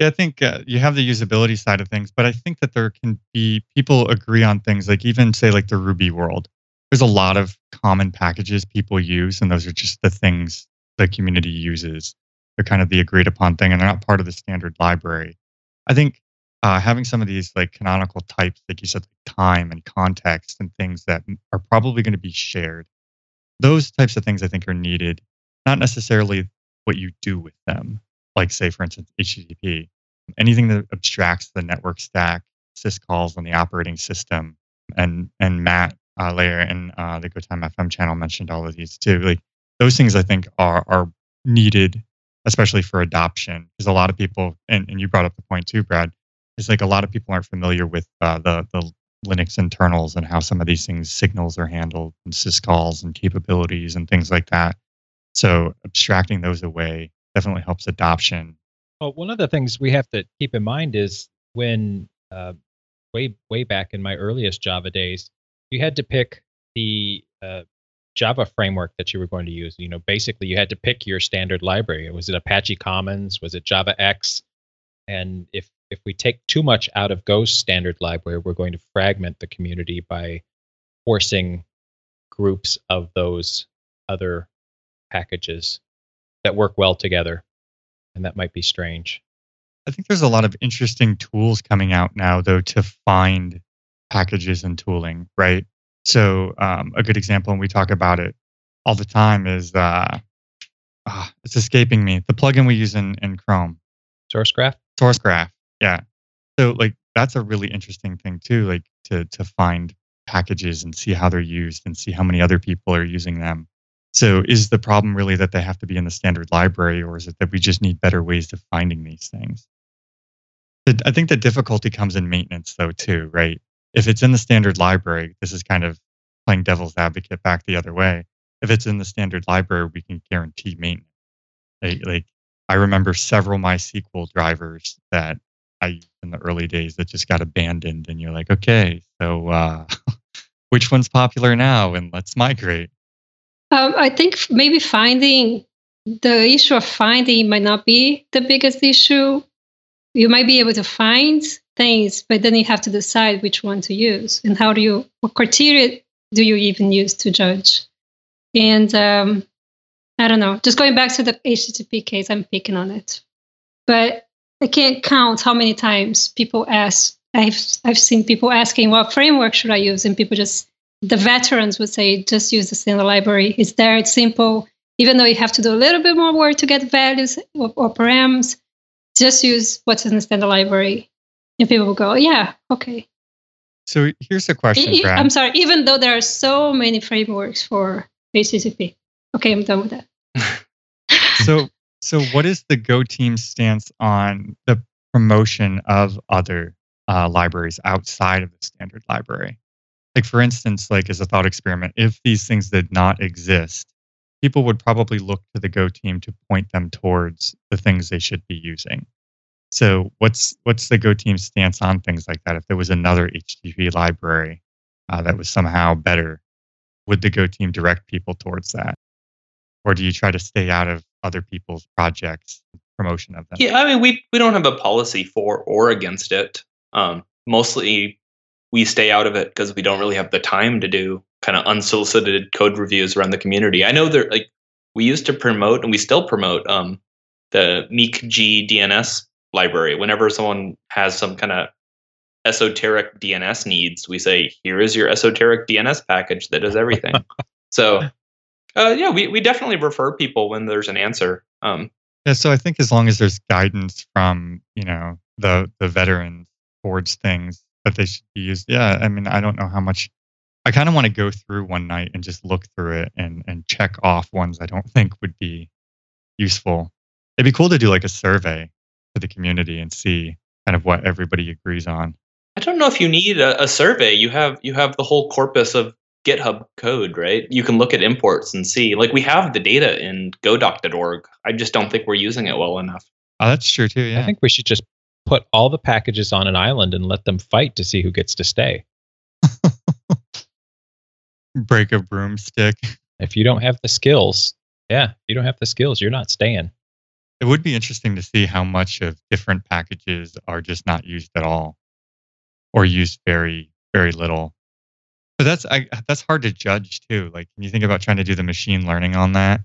Yeah, I think uh, you have the usability side of things, but I think that there can be people agree on things like even say like the Ruby world. There's a lot of common packages people use, and those are just the things the community uses. They're kind of the agreed upon thing, and they're not part of the standard library. I think uh, having some of these like canonical types, like you said, like time and context and things that are probably going to be shared. Those types of things I think are needed, not necessarily what you do with them. Like say, for instance, HTTP, anything that abstracts the network stack, syscalls on the operating system, and and Matt uh, Layher in uh, the GoTime FM channel mentioned all of these too. Like those things, I think are are needed, especially for adoption, because a lot of people, and, and you brought up the point too, Brad, is like a lot of people aren't familiar with uh, the the Linux internals and how some of these things signals are handled and syscalls and capabilities and things like that. So abstracting those away definitely helps adoption. Well, one of the things we have to keep in mind is when uh, way way back in my earliest Java days, you had to pick the uh, Java framework that you were going to use. You know, basically, you had to pick your standard library. Was it Apache Commons? Was it Java X? And if if we take too much out of Go's standard library, we're going to fragment the community by forcing groups of those other packages that work well together. And that might be strange. I think there's a lot of interesting tools coming out now, though, to find packages and tooling, right? So, um, a good example, and we talk about it all the time, is uh, uh, it's escaping me. The plugin we use in, in Chrome, SourceGraph. SourceGraph. Yeah. So like that's a really interesting thing too, like to to find packages and see how they're used and see how many other people are using them. So is the problem really that they have to be in the standard library or is it that we just need better ways of finding these things? I think the difficulty comes in maintenance though too, right? If it's in the standard library, this is kind of playing devil's advocate back the other way. If it's in the standard library, we can guarantee maintenance. Like, like I remember several MySQL drivers that I used in the early days that just got abandoned, and you're like, okay, so uh, *laughs* which one's popular now, and let's migrate. Um, I think maybe finding the issue of finding might not be the biggest issue. You might be able to find things, but then you have to decide which one to use and how do you, what criteria do you even use to judge? And um, I don't know, just going back to the HTTP case, I'm picking on it. But I can't count how many times people ask. I've I've seen people asking what framework should I use, and people just the veterans would say just use the standard library. It's there. It's simple. Even though you have to do a little bit more work to get values or, or params, just use what's in the standard library, and people will go, yeah, okay. So here's a question, Brad. I'm sorry. Even though there are so many frameworks for HTTP, okay, I'm done with that. *laughs* so so, what is the Go team stance on the promotion of other uh, libraries outside of the standard library? Like, for instance, like as a thought experiment, if these things did not exist, people would probably look to the Go team to point them towards the things they should be using. So, what's what's the Go team stance on things like that? If there was another HTTP library uh, that was somehow better, would the Go team direct people towards that? or do you try to stay out of other people's projects promotion of them yeah i mean we we don't have a policy for or against it um, mostly we stay out of it because we don't really have the time to do kind of unsolicited code reviews around the community. I know there like we used to promote and we still promote um, the miekg dns library. Whenever someone has some kind of esoteric dns needs we say here is your esoteric dns package that does everything. *laughs* So uh, yeah, we, we definitely refer people when there's an answer. Um, yeah, so I think as long as there's guidance from you know the the veterans towards things that they should be used. Yeah, I mean I don't know how much I kind of want to go through one night and just look through it and and check off ones I don't think would be useful. It'd be cool to do like a survey to the community and see kind of what everybody agrees on. I don't know if you need a, a survey. You have you have the whole corpus of GitHub code, right? You can look at imports and see. Like we have the data in godoc.org. I just don't think we're using it well enough. Oh, that's true too. Yeah. I think we should just put all the packages on an island and let them fight to see who gets to stay. *laughs* Break a broomstick. If you don't have the skills, yeah, you don't have the skills, you're not staying. It would be interesting to see how much of different packages are just not used at all or used very, very little. But that's I, that's hard to judge too. Like, when you think about trying to do the machine learning on that?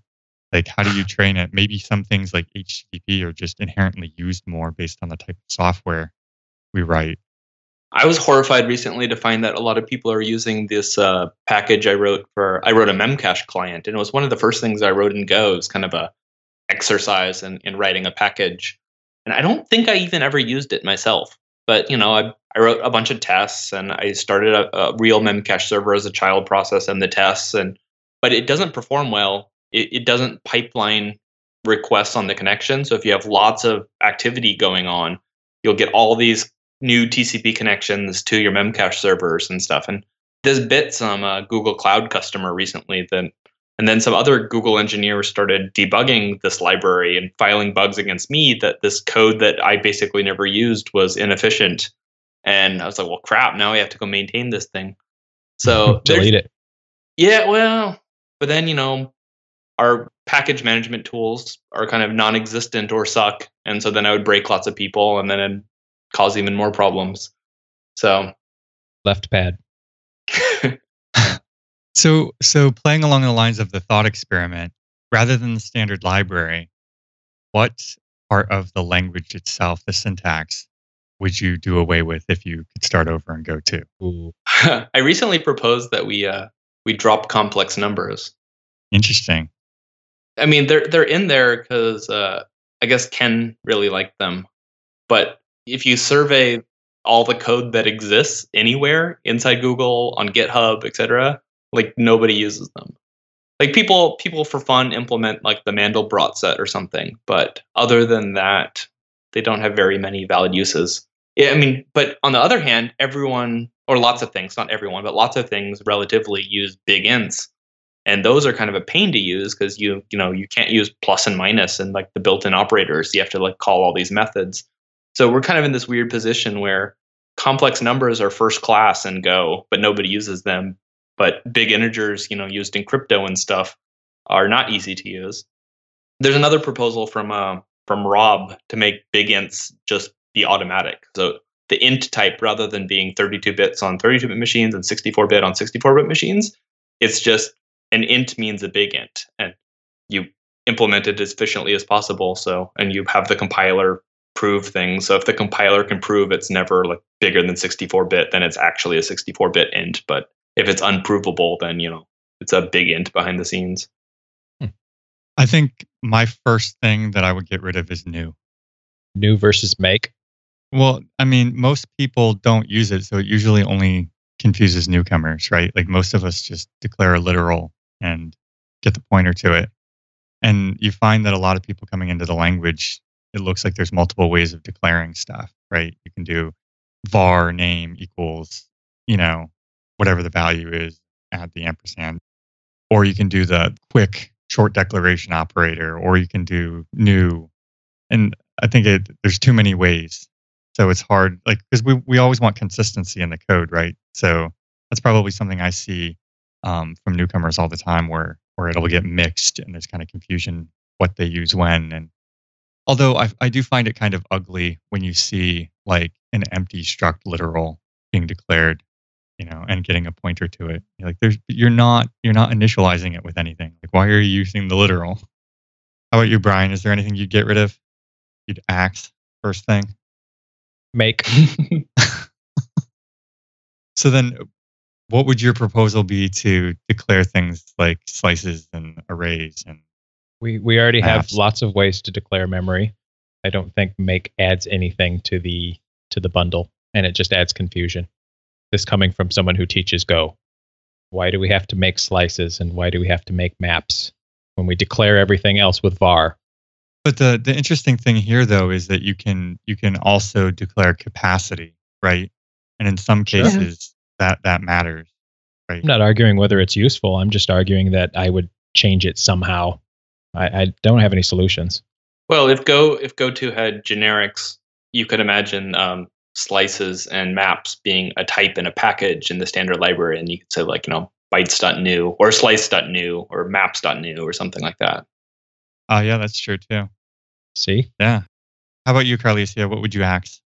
Like, how do you train it? Maybe some things like HTTP are just inherently used more based on the type of software we write. I was horrified recently to find that a lot of people are using this uh, package I wrote for. I wrote a Memcache client, and it was one of the first things I wrote in Go. It was kind of a exercise in, in writing a package, and I don't think I even ever used it myself. But you know, I I wrote a bunch of tests, and I started a, a real Memcache server as a child process and the tests, and but it doesn't perform well. It, it doesn't pipeline requests on the connection. So if you have lots of activity going on, you'll get all these new TCP connections to your Memcache servers and stuff. And this bit some uh, Google Cloud customer recently that, and then some other Google engineers started debugging this library and filing bugs against me that this code that I basically never used was inefficient. And I was like, well, crap, now we have to go maintain this thing. So *laughs* delete it. Yeah, well, but then, you know, our package management tools are kind of non existent or suck. And so then I would break lots of people and then it'd cause even more problems. So left pad. *laughs* so so playing along the lines of the thought experiment, rather than the standard library, what part of the language itself, the syntax, would you do away with if you could start over and Go 2? *laughs* I recently proposed that we uh, we drop complex numbers. Interesting. I mean, they're they're in there because uh, I guess Ken really liked them, but if you survey all the code that exists anywhere inside Google on GitHub, etc., like nobody uses them. Like people people for fun implement like the Mandelbrot set or something, but other than that, they don't have very many valid uses. Yeah, I mean, but on the other hand, everyone or lots of things, not everyone, but lots of things relatively use big ints. And those are kind of a pain to use because you you know you can't use plus and minus and like the built-in operators. You have to like call all these methods. So we're kind of in this weird position where complex numbers are first class and Go, but nobody uses them. But big integers, you know, used in crypto and stuff, are not easy to use. There's another proposal from uh, from Rob to make big ints just be automatic. So the int type, rather than being 32 bits on 32 bit machines and 64 bit on 64 bit machines, it's just an int means a big int, and you implement it as efficiently as possible. So, and you have the compiler prove things. So if the compiler can prove it's never like bigger than 64 bit, then it's actually a 64 bit int. But if it's unprovable, then you know it's a big int behind the scenes. Hmm. I think my first thing that I would get rid of is new. New versus make. Well, I mean, most people don't use it, so it usually only confuses newcomers, right? Like most of us just declare a literal and get the pointer to it. And you find that a lot of people coming into the language it looks like there's multiple ways of declaring stuff, right? You can do var name equals, you know, whatever the value is, add the ampersand. Or you can do the quick short declaration operator, or you can do new. And I think it, there's too many ways. So it's hard, like, because we, we always want consistency in the code, right? So that's probably something I see um, from newcomers all the time where, where it'll get mixed and there's kind of confusion what they use when. And Although I, I do find it kind of ugly when you see like an empty struct literal being declared, you know, and getting a pointer to it. You're like there's you're not you're not initializing it with anything. Like why are you using the literal? How about you, Brian? Is there anything you'd get rid of? You'd axe first thing? Make. *laughs* so then what would your proposal be to declare things like slices and arrays and we we already have lots of ways to declare memory. I don't think make adds anything to the to the bundle, and it just adds confusion. This coming from someone who teaches Go. Why do we have to make slices and why do we have to make maps when we declare everything else with var? But the the interesting thing here though is that you can you can also declare capacity, right? And in some Sure. cases that that matters, right? I'm not arguing whether it's useful. I'm just arguing that I would change it somehow. I, I don't have any solutions. Well, if Go if Go 2 had generics, you could imagine um, slices and maps being a type in a package in the standard library, and you could say like you know bytes.new or slice.new or maps.new or something like that. Oh yeah, that's true too. See? Yeah. How about you, Carlisia? What would you axe?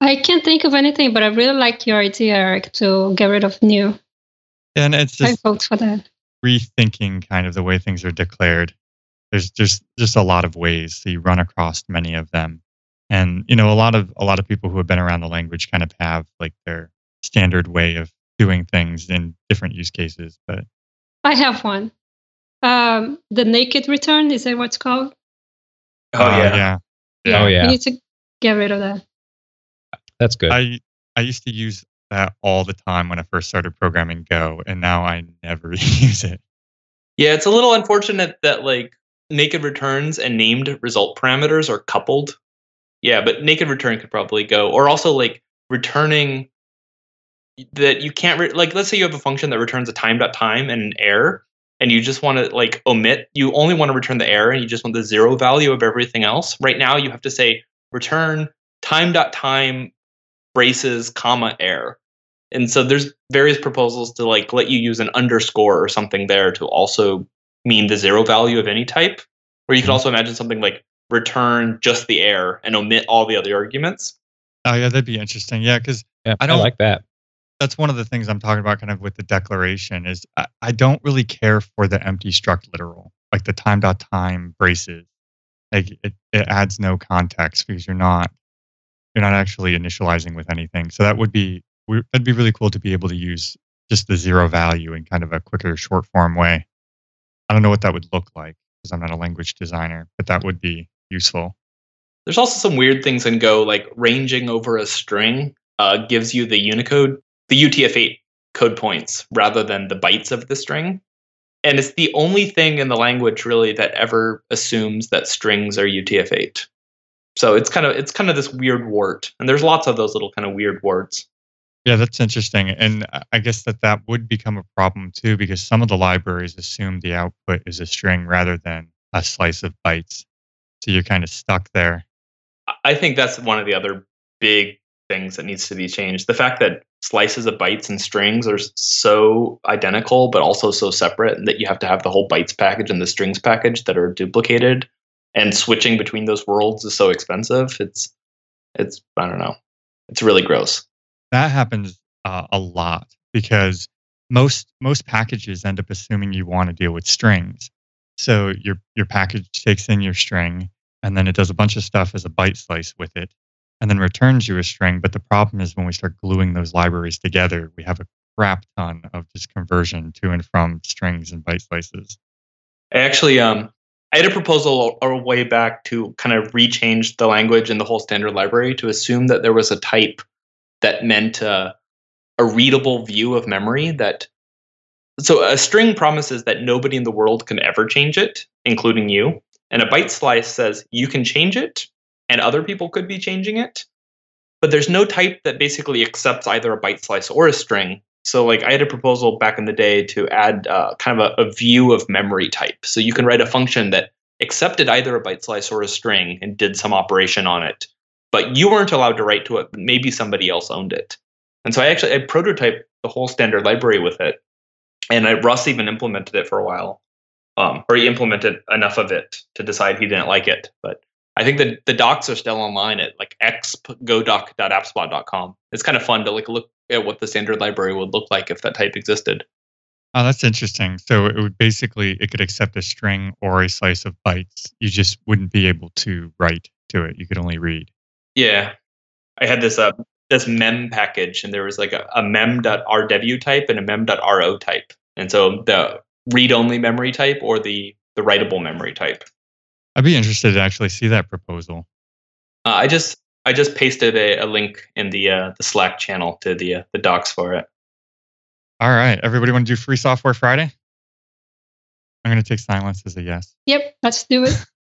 I can't think of anything, but I really like your idea, Erik, to get rid of new. And it's I just vote for that. rethinking kind of the way things are declared. There's just just a lot of ways. So you run across many of them. And you know, a lot of a lot of people who have been around the language kind of have like their standard way of doing things in different use cases. But I have one. Um, the naked return is that what's called? Oh uh, yeah. yeah. Oh We yeah, need to get rid of that. That's good. I I used to use that all the time when I first started programming Go, and now I never *laughs* use it. Yeah, it's a little unfortunate that like naked returns and named result parameters are coupled. Yeah, but naked return could probably go, or also like returning that you can't re- like. Let's say you have a function that returns a time dot time and an error, and you just want to like omit. You only want to return the error, and you just want the zero value of everything else. Right now, you have to say return time.time braces comma error. And so there's various proposals to like let you use an underscore or something there to also mean the zero value of any type. Or you could Mhm. also imagine something like return just the error and omit all the other arguments. Oh yeah, that'd be interesting. Yeah, because yeah, I I don't- like that. that's one of the things I'm talking about kind of with the declaration is I, I don't really care for the empty struct literal, like the time dot time braces. Like it, it adds no context because you're not you're not actually initializing with anything. So that would be that'd be really cool to be able to use just the zero value in kind of a quicker short form way. I don't know what that would look like because I'm not a language designer, but that would be useful. There's also some weird things in Go, like ranging over a string uh, gives you the Unicode, the UTF-8 code points rather than the bytes of the string. And it's the only thing in the language really that ever assumes that strings are UTF-8. So it's kind of it's kind of this weird wart, and there's lots of those little kind of weird warts. Yeah, that's interesting. And I- guess that that would become a problem too, because some of the libraries assume the output is a string rather than a slice of bytes. So you're kind of stuck there. I think that's one of the other big things that needs to be changed. The fact that slices of bytes and strings are so identical, but also so separate, that you have to have the whole bytes package and the strings package that are duplicated, and switching between those worlds is so expensive. It's, it's I don't know, it's really gross. That happens uh, a lot because most most packages end up assuming you want to deal with strings. So your your package takes in your string and then it does a bunch of stuff as a byte slice with it and then returns you a string. But the problem is when we start gluing those libraries together, we have a crap ton of just conversion to and from strings and byte slices. I actually um I had a proposal a way back to kind of rechange the language in the whole standard library to assume that there was a type that meant a readable view of memory that so a string promises that nobody in the world can ever change it including you and a byte slice says you can change it and other people could be changing it but there's no type that basically accepts either a byte slice or a string so like i had a proposal back in the day to add uh, kind of a, a view of memory type. So you can write a function that accepted either a byte slice or a string and did some operation on it but you weren't allowed to write to it maybe somebody else owned it. And so i actually i prototyped the whole standard library with it and I, russ even implemented it for a while um, or he implemented enough of it to decide he didn't like it but I think that the docs are still online at like xgodoc.appspot.com. It's kind of fun to like look at what the standard library would look like if that type existed. Oh, that's interesting. So it would basically it could accept a string or a slice of bytes. You just wouldn't be able to write to it. You could only read. Yeah, I had this uh this mem package, and there was like a, a mem.rw type and a mem.ro type, and so the read-only memory type or the the writable memory type. I'd be interested to actually see that proposal. Uh, I just I just pasted a, a link in the uh, the Slack channel to the uh, the docs for it. All right. Everybody want to do Free Software Friday? I'm going to take silence as a yes. Yep, let's do it. *laughs*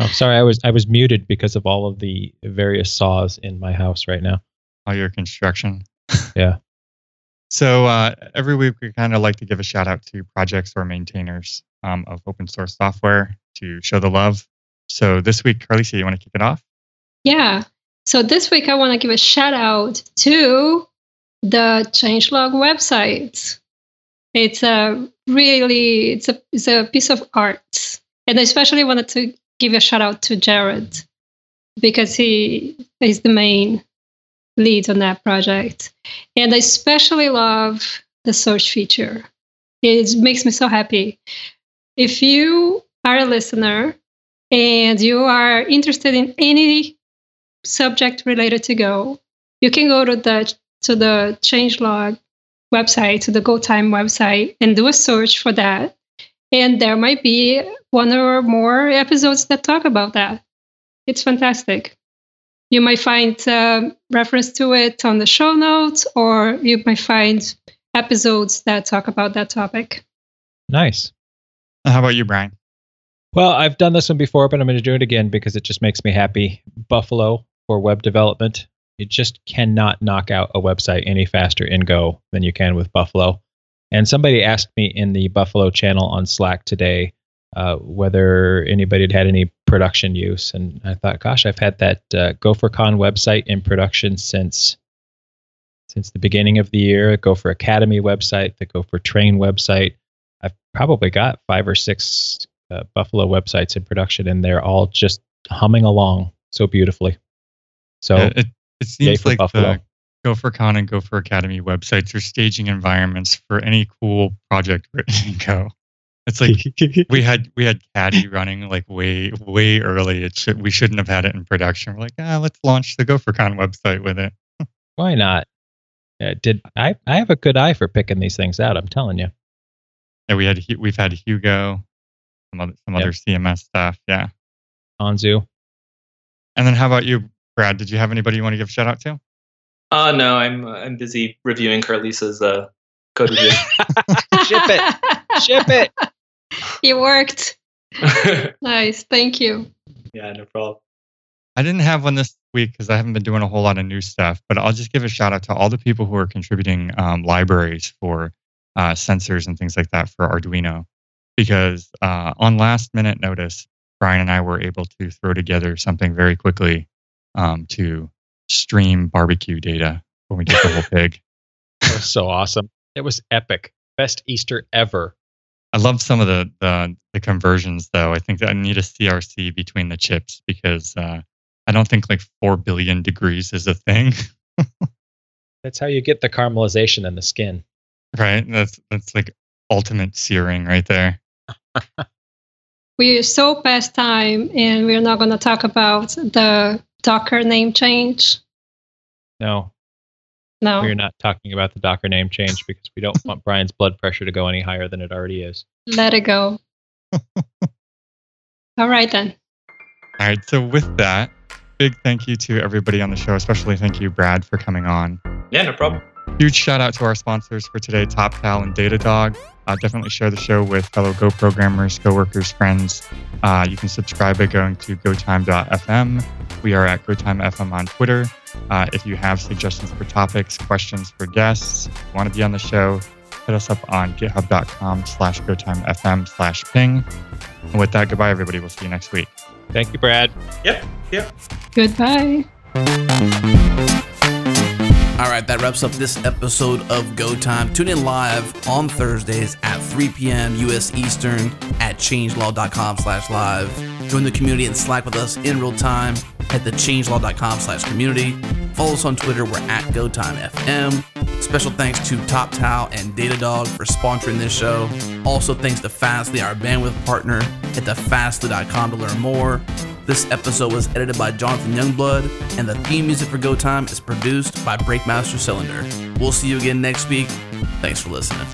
Oh, sorry, I was I was muted because of all of the various saws in my house right now. All your construction. *laughs* Yeah. So uh, every week we kind of like to give a shout out to projects or maintainers um, of open source software to show the love. So this week, Carlisia, you want to kick it off? Yeah. So this week I want to give a shout out to the changelog website. It's a really it's a it's a piece of art, and I especially wanted to give a shout out to Jared because he is the main lead on that project, and I especially love the search feature. It makes me so happy. If you are a listener and you are interested in any subject related to Go, you can go to the to the changelog website, to the GoTime website, and do a search for that. And there might be one or more episodes that talk about that. It's fantastic. You might find um, reference to it on the show notes, or you might find episodes that talk about that topic. Nice. How about you, Brian? Well, I've done this one before, but I'm going to do it again because it just makes me happy. Buffalo for web development. You just cannot knock out a website any faster in Go than you can with Buffalo. And somebody asked me in the Buffalo channel on Slack today uh, whether anybody had had any production use. And I thought, gosh, I've had that uh, GopherCon website in production since since the beginning of the year. Gopher Academy website, the Gopher Train website. I've probably got five or six uh, Buffalo websites in production, and they're all just humming along so beautifully. So Yeah, it, it seems like Buffalo. the GopherCon and Gopher Academy websites are staging environments for any cool project written *laughs* in Go. It's like *laughs* we had we had Caddy running like way way early. It should we shouldn't have had it in production. We're like, ah, let's launch the GopherCon website with it. *laughs* Why not? Uh, did I? I have a good eye for picking these things out. I'm telling you. Yeah, we had we've had Hugo, some other some Yep. other CMS stuff. Yeah, Ponzu. and then how about you, Brad? Did you have anybody you want to give a shout out to? Uh, no, I'm I'm busy reviewing Carlisia's uh, code review. *laughs* Ship it. Ship it. It worked. *laughs* Nice. Thank you. yeah, no problem. I didn't have one this week because I haven't been doing a whole lot of new stuff, but I'll just give a shout out to all the people who are contributing um, libraries for uh, sensors and things like that for Arduino. Because uh, on last minute notice, Brian and I were able to throw together something very quickly um, to stream barbecue data when we did the whole *laughs* pig. That was *laughs* so awesome. It was epic. Best Easter ever. I love some of the, the the conversions though. I think that I need a CRC between the chips because uh, I don't think like four billion degrees is a thing. *laughs* That's how you get the caramelization in the skin. Right. That's that's like ultimate searing right there. We're so past time, and we're not going to talk about the Docker name change. No, No. we're not talking about the Docker name change because we don't *laughs* want Brian's blood pressure to go any higher than it already is. Let it go. *laughs* All right, then. All right. So with that, big thank you to everybody on the show, especially thank you, Brad, for coming on. Yeah, no problem. Huge shout out to our sponsors for today, TopTal and Datadog. Uh, definitely share the show with fellow Go programmers, coworkers, friends. Uh, you can subscribe by going to gotime.fm. We are at GoTimeFM on Twitter. Uh, if you have suggestions for topics, questions for guests, want to be on the show, hit us up on github.com slash gotimefm slash ping. And with that, goodbye, everybody. We'll see you next week. Thank you, Brad. Yep. Yep. Goodbye. All right, that wraps up this episode of Go Time. Tune in live on Thursdays at 3 p.m. U.S. Eastern at changelog.com slash live. Join the community and Slack with us in real time at the changelog.com slash community. Follow us on Twitter. We're at GoTimeFM. Special thanks to TopTal and Datadog for sponsoring this show. Also, thanks to Fastly, our bandwidth partner. Hit the fastly.com to learn more. This episode was edited by Jonathan Youngblood, and the theme music for Go Time is produced by Breakmaster Cylinder. We'll see you again next week. Thanks for listening.